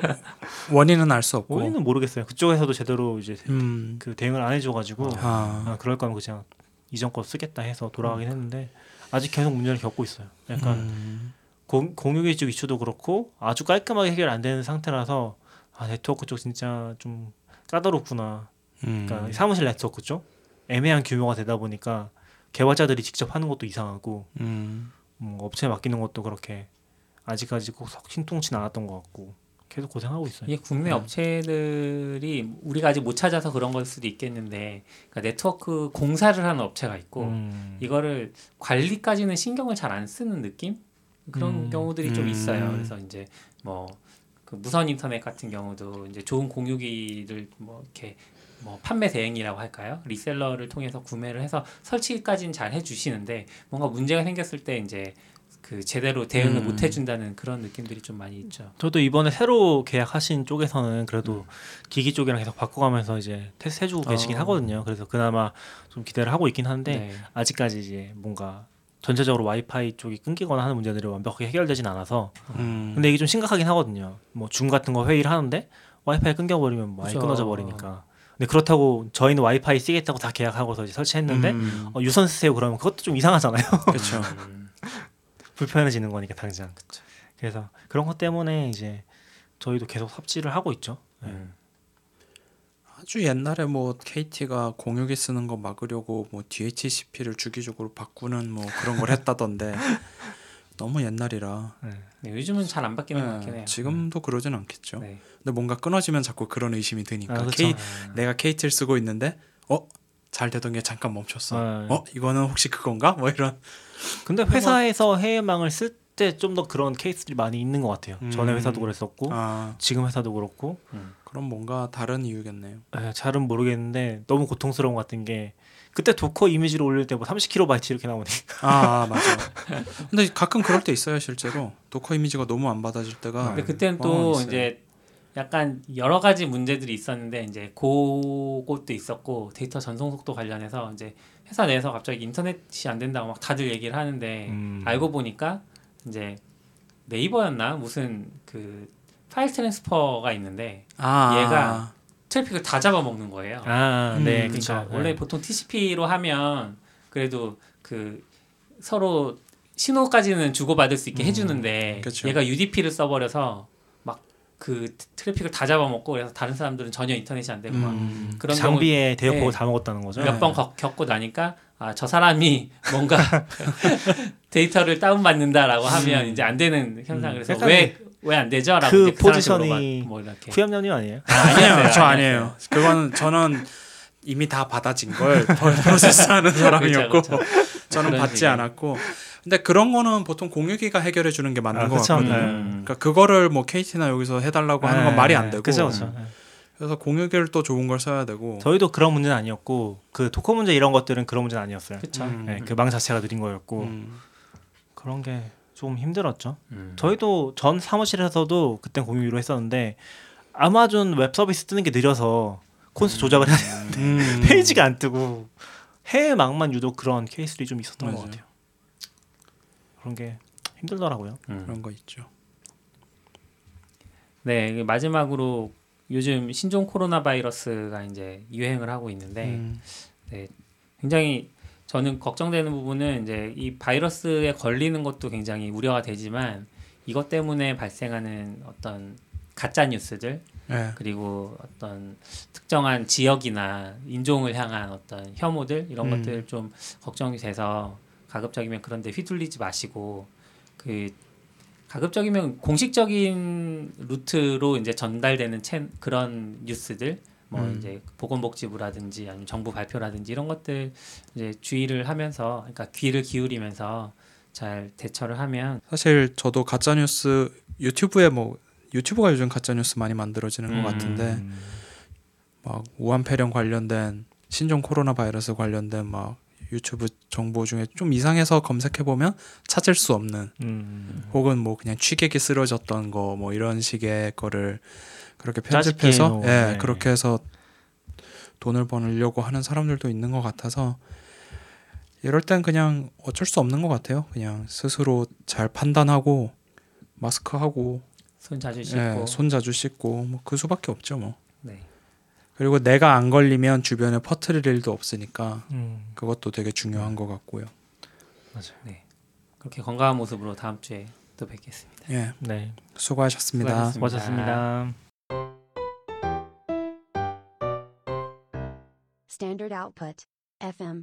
원인은 알 수 없고. 원인은 모르겠어요. 그쪽에서도 제대로 이제 음. 그 대응을 안 해줘가지고 아. 아, 그럴 거면 그냥 이전 거 쓰겠다 해서 돌아가긴 했는데 아직 계속 문제를 겪고 있어요. 약간 음. 공, 공유기 쪽 이슈도 그렇고 아주 깔끔하게 해결 안 되는 상태라서 아 네트워크 쪽 진짜 좀 까다롭구나. 음. 그러니까 사무실 네트워크 쪽 애매한 규모가 되다 보니까 개발자들이 직접 하는 것도 이상하고 음. 음, 업체에 맡기는 것도 그렇게 아직까지 꼭 신통치 않았던 것 같고 계속 고생하고 있어요. 이게 국내 네. 업체들이 우리가 아직 못 찾아서 그런 걸 수도 있겠는데 그러니까 네트워크 공사를 하는 업체가 있고 음. 이거를 관리까지는 신경을 잘 안 쓰는 느낌 그런 음. 경우들이 좀 음. 있어요. 그래서 이제 뭐 그 무선 인터넷 같은 경우도 이제 좋은 공유기를 뭐 이렇게 뭐 판매 대행이라고 할까요? 리셀러를 통해서 구매를 해서 설치까지는 잘 해주시는데 뭔가 문제가 생겼을 때 이제 그 제대로 대응을 음. 못 해준다는 그런 느낌들이 좀 많이 있죠. 저도 이번에 새로 계약하신 쪽에서는 그래도 음. 기기 쪽이랑 계속 바꿔가면서 이제 테스트 해주고 계시긴 어. 하거든요. 그래서 그나마 좀 기대를 하고 있긴 한데 네. 아직까지 이제 뭔가 전체적으로 와이파이 쪽이 끊기거나 하는 문제들이 완벽하게 해결되진 않아서 음. 근데 이게 좀 심각하긴 하거든요. 뭐 줌 같은 거 회의를 하는데 와이파이 끊겨버리면 그죠. 끊어져 버리니까. 근데 그렇다고 저희는 와이파이 쓰겠다고 다 계약하고서 이제 설치했는데 음. 어, 유선 쓰세요 그러면 그것도 좀 이상하잖아요. 그렇죠. 음. 불편해지는 거니까 당장. 그래서 그런 것 때문에 이제 저희도 계속 삽질을 하고 있죠. 네. 음. 아주 옛날에 뭐 KT가 공유기 쓰는 거 막으려고 뭐 DHCP를 주기적으로 바꾸는 뭐 그런 걸 했다던데 너무 옛날이라 네. 네, 요즘은 잘 안 바뀌는 것 같긴 네, 해요. 지금도 그러진 않겠죠. 네. 근데 뭔가 끊어지면 자꾸 그런 의심이 드니까 아, 그쵸. K, 내가 KT를 쓰고 있는데 어? 잘 되던 게 잠깐 멈췄어. 네. 어? 이거는 혹시 그건가? 뭐 이런. 근데 회사에서 해외망을 쓸 때 좀 더 그런 케이스들이 많이 있는 것 같아요. 전에 음. 회사도 그랬었고 아, 지금 회사도 그렇고 그럼 뭔가 다른 이유겠네요. 에, 잘은 모르겠는데 너무 고통스러운 것 같은 게 그때 도커 이미지를 올릴 때 뭐 30kB 이렇게 나오니까 아, 아, 맞아. 근데 가끔 그럴 때 있어요, 실제로. Docker 이미지가 너무 안 받아질 때가. 근데 그때는 어, 또 있어요. 이제 약간 여러 가지 문제들이 있었는데 이제 그것도 있었고 데이터 전송 속도 관련해서 이제 회사 내에서 갑자기 인터넷이 안 된다고 막 다들 얘기를 하는데 음. 알고 보니까 이제 네이버였나 무슨 그 file transfer가 있는데 아, 얘가 트래픽을 다 잡아먹는 거예요. 아, 음, 네, 그러니까 그렇죠. 원래 보통 TCP로 하면 그래도 그 서로 신호까지는 주고받을 수 있게 음, 해주는데 그쵸. 얘가 UDP를 써버려서 막 그 트래픽을 다 잡아먹고 그래서 다른 사람들은 전혀 인터넷이 안 되고 막 음, 그런 장비에 대역폭을 네. 다 먹었다는 거죠. 몇 번 겪고 나니까 아 저 사람이 뭔가 데이터를 다운받는다라고 하면 이제 안 되는 현상 음. 그래서 왜 왜 안 되죠 라고 그 이제 그 사람한테 포지션이 뭐 이렇게 후염연유 아니에요? 아 니에요, 저 아니었어요. 아니에요. 그거는 저는 이미 다 받아진 걸 프로세스하는 사람이었고 그쵸, 저는 그런 받지 식이에요. 않았고. 근데 그런 거는 보통 공유기가 해결해 주는 게 맞는 아, 것 그쵸. 같거든요. 네. 그러니까 그거를 뭐 KT나 여기서 해달라고 하는 건 말이 안 되고. 그렇죠, 그렇죠. 그래서 공유기를 또 좋은 걸 써야 되고. 저희도 그런 문제는 아니었고 그 도커 문제 이런 것들은 그런 문제는 아니었어요. 그쵸 음. 네, 그망 자체가 느린 거였고 음. 그런 게 좀 힘들었죠. 음. 저희도 전 사무실에서도 그때 공유기로 했었는데 아마존 웹 서비스 뜨는 게 느려서 콘솔 조작을 해야 되는데 음. 페이지가 안 뜨고 해외 망만 유독 그런 케이스들이 좀 있었던 것 맞아요. 같아요. 그런 게 힘들더라고요. 음. 그런 거 있죠. 네 마지막으로 요즘 신종 코로나 바이러스가 이제 유행을 하고 있는데 음. 굉장히 저는 걱정되는 부분은 이제 이 바이러스에 걸리는 것도 굉장히 우려가 되지만 이것 때문에 발생하는 어떤 가짜 뉴스들 예. 그리고 어떤 특정한 지역이나 인종을 향한 어떤 혐오들 이런 음. 것들 좀 걱정이 돼서 가급적이면 그런데 휘둘리지 마시고 그 가급적이면 공식적인 루트로 이제 전달되는 채, 그런 뉴스들 뭐 음. 이제 보건복지부라든지 아니면 정부 발표라든지 이런 것들 이제 주의를 하면서 그러니까 귀를 기울이면서 잘 대처를 하면 사실 저도 가짜 뉴스 유튜브에 뭐 유튜브가 요즘 가짜 뉴스 많이 만들어지는 음. 것 같은데 음. 막 우한 폐렴 관련된 신종 코로나 바이러스 관련된 막 유튜브 정보 중에 좀 이상해서 검색해 보면 찾을 수 없는 음. 혹은 뭐 그냥 취객이 쓰러졌던 거 뭐 이런 식의 거를 그렇게 편집해서 예 네. 그렇게 해서 돈을 버느려고 하는 사람들도 있는 것 같아서 이럴 땐 그냥 어쩔 수 없는 것 같아요. 그냥 스스로 잘 판단하고 마스크 하고 손 자주 씻고 예, 손 자주 씻고 뭐 그 수밖에 없죠 뭐. 네. 그리고 내가 안 걸리면 주변에 퍼뜨릴 일도 없으니까 음. 그것도 되게 중요한 것 같고요. 네. 그렇게 건강한 모습으로 다음 주에 또 뵙겠습니다. 예, 네. 수고하셨습니다. 수고하셨습니다. 수고하셨습니다. Standard output. FM.